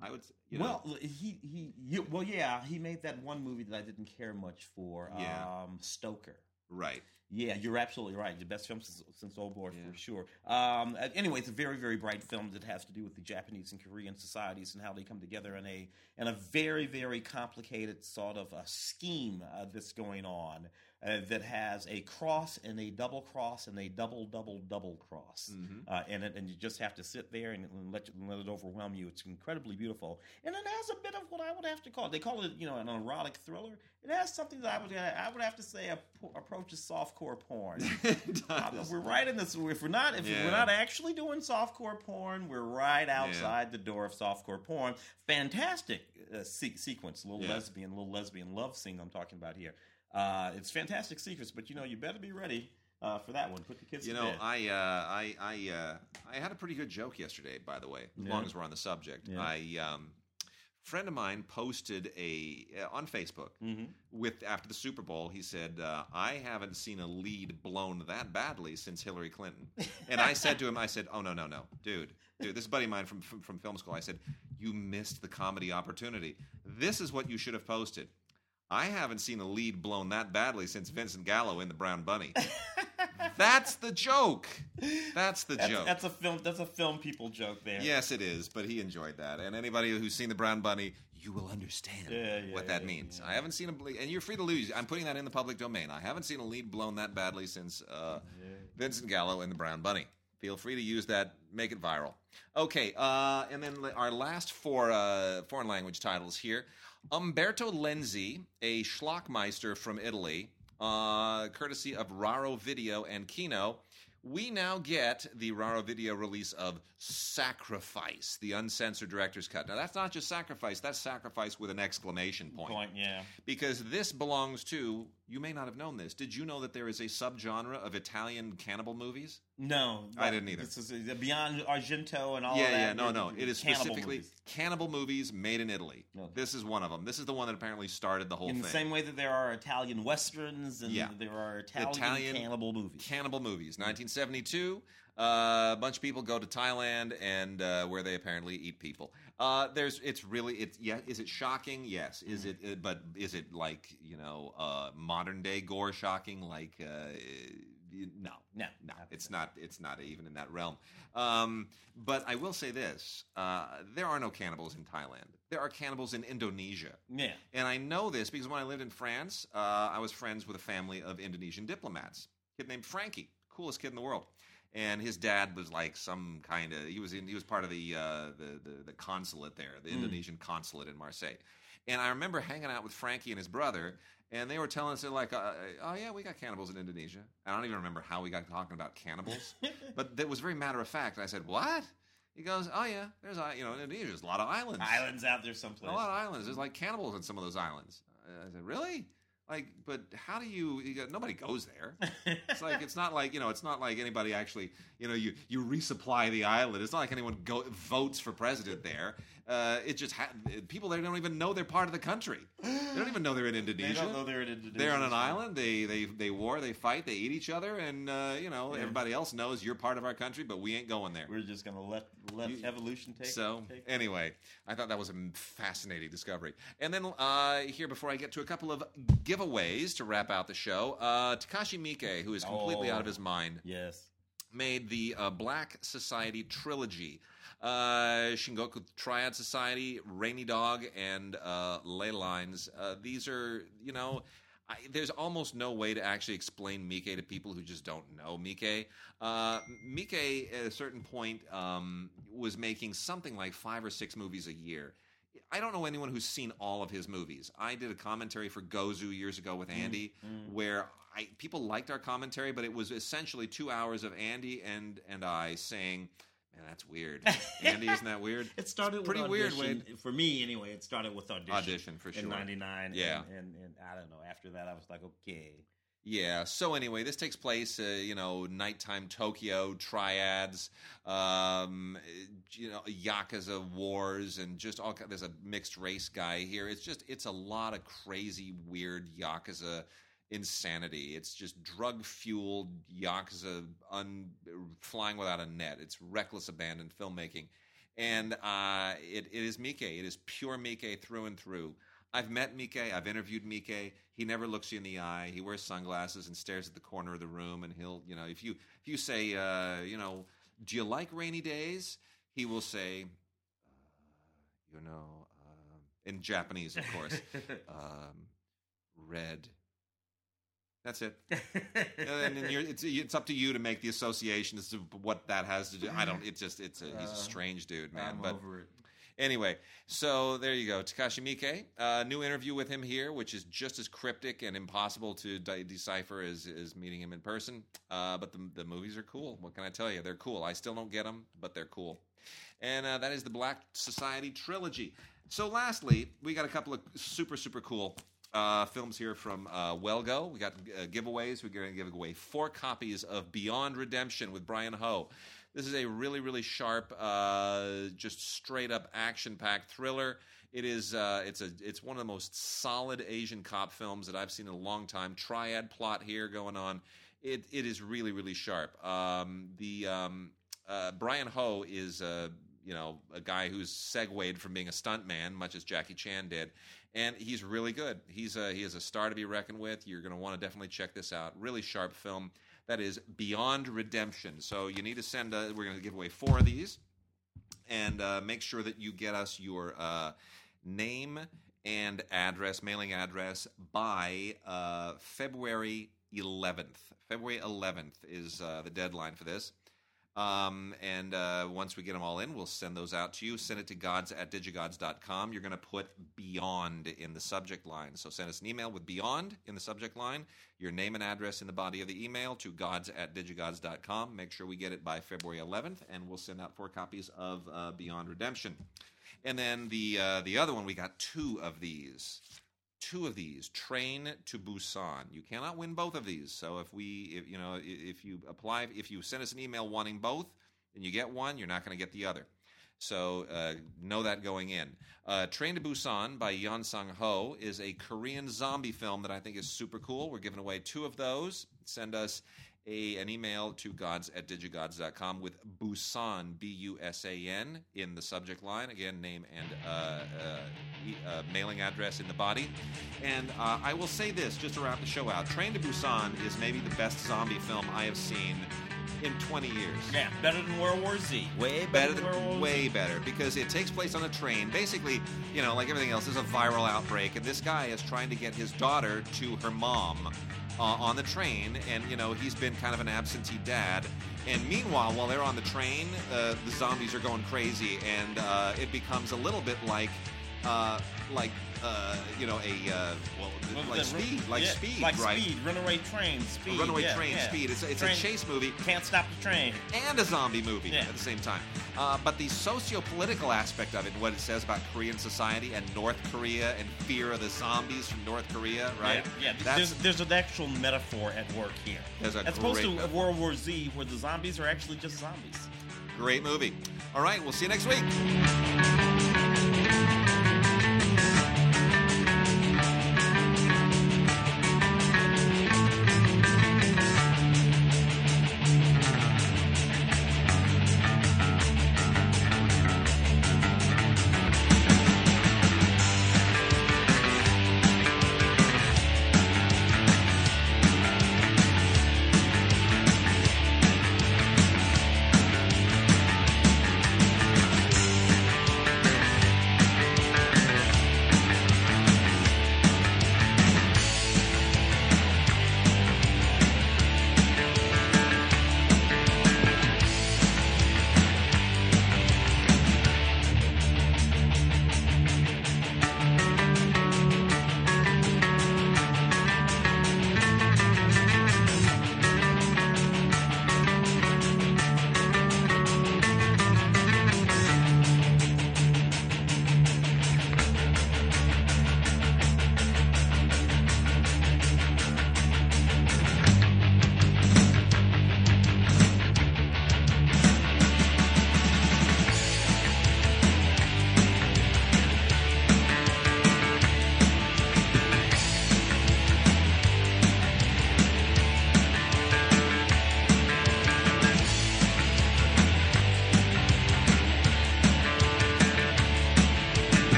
I would, you know, well, he, he he well yeah he made that one movie that I didn't care much for. Yeah. Um, Stoker. Right. Yeah, you're absolutely right. The best film since, since Old Boy Yeah. for sure. Um, anyway, it's a very very bright film that has to do with the Japanese and Korean societies and how they come together in a in a very very complicated sort of a scheme uh, that's going on uh, that has a cross and a double cross and a double double double cross Mhm. uh, in it, and you just have to sit there and, and let and let it overwhelm you. It's incredibly beautiful, and it has a bit of what I would have to call it. they call it you know an erotic thriller. It has something that I would I would have to say a, approaches softcore porn. Uh, we're right in this. If we're not, if Yeah. we're not actually doing softcore porn, we're right outside the door of softcore porn. Fantastic uh, se- sequence, little Yeah. lesbian, little lesbian love scene. I'm talking about here. Uh, it's fantastic secrets, but you know you better be ready uh, for that one. Put the kids. You know, bed. I uh, I I uh, I had a pretty good joke yesterday. By the way, as Yeah. long as we're on the subject, Yeah. I um, friend of mine posted a uh, on Facebook Mhm. with after the Super Bowl. He said, uh, "I haven't seen a lead blown that badly since Hillary Clinton." And I said to him, "I said, oh no no no, dude, dude, this is a buddy of mine from from, from film school. I said, you missed the comedy opportunity. This is what you should have posted." I haven't seen a lead blown that badly since Vincent Gallo in The Brown Bunny. That's the joke. That's the That's, joke. that's a film. That's a film people joke there. yes, it is, but he enjoyed that. And anybody who's seen The Brown Bunny, you will understand Yeah, yeah, what that yeah, means. I haven't seen a ble- and you're free to lose. I'm putting that in the public domain. I haven't seen a lead blown that badly since uh, Vincent Gallo in The Brown Bunny. Feel free to use that. Make it viral. Okay, uh, and then our last four uh, foreign language titles here. Umberto Lenzi, a schlockmeister from Italy, uh, courtesy of Raro Video and Kino. We now get the Raro Video release of Sacrifice, the uncensored director's cut. Now, that's not just sacrifice, that's sacrifice with an exclamation point Point. Yeah. because this belongs to you may not have known this. Did you know that there is a subgenre of Italian cannibal movies? No, I didn't either. This is uh, beyond Argento and all. yeah, of that. yeah, yeah, no, no. It- is cannibal specifically movies. cannibal movies made in Italy. Okay. This is one of them. This is the one that apparently started the whole thing. in thing. the same way that there are Italian westerns and Yeah. there are Italian, Italian cannibal movies. cannibal movies. 1972. Uh, a bunch of people go to Thailand and uh, where they apparently eat people. Uh, there's, it's really, it's yeah. Is it shocking? Yes. Is it? Uh, but is it like you know, uh, modern day gore shocking? Like, uh, no, No, no. It's not. It's not even in that realm. Um, but I will say this: uh, there are no cannibals in Thailand. There are cannibals in Indonesia. yeah. And I know this because when I lived in France, uh, I was friends with a family of Indonesian diplomats. kid named Frankie, coolest kid in the world. And his dad was like some kind of he was in, he was part of the, uh, the the the consulate there, the Indonesian consulate in Marseille. And I remember hanging out with Frankie and his brother, and they were telling us they're like, uh, "Oh yeah, we got cannibals in Indonesia." I don't even remember how we got talking about cannibals, but that was very matter of fact. And I said, "What?" He goes, "Oh yeah, there's uh, you know in Indonesia, there's a lot of islands." Islands out there someplace. A lot of islands. There's like cannibals in some of those islands. I said, really? Like, but how do you? you go, nobody goes there. It's like it's not like you know. It's not like anybody actually. You know, you you resupply the island. It's not like anyone go, votes for president there. Uh, it just ha- people there don't even know they're part of the country. They don't even know they're in Indonesia. They don't know they're in Indonesia. They're on an island. They they they war. They fight. They eat each other, and uh, you know Yeah. everybody else knows you're part of our country, but we ain't going there. We're just gonna let let You- evolution take. So take anyway, I thought that was a fascinating discovery. And then uh, here, before I get to a couple of giveaways to wrap out the show, uh, Takashi Miike, who is completely Oh. out of his mind, yes. made the uh, Black Society trilogy. Uh, Shinjuku Triad Society, Rainy Dog, and uh, Ley Lines. Uh, these are, you know, I, there's almost no way to actually explain Mike to people who just don't know Mike. Uh, Mike, at a certain point, um, was making something like five or six movies a year. I don't know anyone who's seen all of his movies. I did a commentary for Gozu years ago with Andy, where I, people liked our commentary, but it was essentially two hours of Andy and and I saying, "Man, that's weird." Andy, isn't that weird? It started pretty with weird. For me, anyway, it started with audition. Audition, for sure. In '99. Yeah. And, and and I don't know. After that, I was like, okay. Yeah. So anyway, this takes place, uh, you know, nighttime Tokyo triads, um, you know, yakuza wars, and just all. ki- There's a mixed race guy here. It's just, it's a lot of crazy, weird yakuza insanity. It's just drug fueled yakuza, un, flying without a net. It's reckless, abandoned filmmaking, and uh, it, it is Mike. It is pure Mike through and through. I've met Mike. I've interviewed Mike. He never looks you in the eye. He wears sunglasses and stares at the corner of the room. And he'll, you know, if you if you say, uh, you know, do you like rainy days? He will say, uh, you know, um, in Japanese, of course, um, red. That's it. and then you're, it's it's up to you to make the association as to what that has to do. I don't. It's just it's a, he's Uh, a strange dude, man. I'm but over it. Anyway, so there you go. Takashi Miike. Uh, new interview with him here, which is just as cryptic and impossible to de- decipher as, as meeting him in person. Uh, but the, the movies are cool. What can I tell you? They're cool. I still don't get them, but they're cool. And uh, that is the Black Society trilogy. So, lastly, we got a couple of super, super cool uh, films here from uh, Wellgo. We got uh, giveaways. We're going to give away four copies of Beyond Redemption with Brian Ho. This is a really, really sharp, uh, just straight up action packed thriller. It is. Uh, it's a. It's one of the most solid Asian cop films that I've seen in a long time. Triad plot here going on. It it is really, really sharp. Um, the um, uh, Brian Ho is. Uh, you know, a guy who's segued from being a stuntman, much as Jackie Chan did, and he's really good. He's a, he is a star to be reckoned with. You're going to want to definitely check this out. Really sharp film. That is Beyond Redemption. So you need to send. A, we're going to give away four of these, and uh, make sure that you get us your uh, name and address, mailing address by uh, February 11th. February 11th is uh, the deadline for this. Um, and uh, once we get them all in, we'll send those out to you. Send it to gods at digigods.com. You're going to put beyond in the subject line. So send us an email with beyond in the subject line, your name and address in the body of the email to gods at digigods.com. Make sure we get it by February 11th, and we'll send out four copies of uh, Beyond Redemption. And then the uh, the other one, we got two of these. Two of these train to busan. You cannot win both of these. So if we if you know if you apply if you send us an email wanting both and you get one you're not going to get the other. So uh, know that going in. Uh, train to busan by Yeon Sang Ho is a korean zombie film that i think is super cool. We're giving away two of those. Send us a, an email to gods at digigods.com with Busan, B U S A N, in the subject line. Again, name and uh, uh, uh, mailing address in the body. And uh, I will say this just to wrap the show out Train to Busan is maybe the best zombie film I have seen in 20 years. Yeah, better than World War Z. Way Better better, than World War way Z. better because it takes place on a train. Basically, you know, like everything else, there's a viral outbreak, and this guy is trying to get his daughter to her mom uh, on the train, and you know he's been kind of an absentee dad. And meanwhile, while they're on the train, uh, the zombies are going crazy, and uh, it becomes a little bit like, uh, like uh, you know, a uh, well, Well, like speed, like yeah, speed, like right? speed, runaway train, speed, A runaway yeah, train, yeah. speed. It's, it's Train- a chase movie Can't stop the train. and a zombie movie at the same time. Uh, but the socio-political aspect of it, what it says about Korean society and North Korea and fear of the zombies from North Korea, right? Yeah, yeah. There's, there's an actual metaphor at work here. As opposed to metaphor. World War Z, where the zombies are actually just zombies. great movie. All right, we'll see you next week.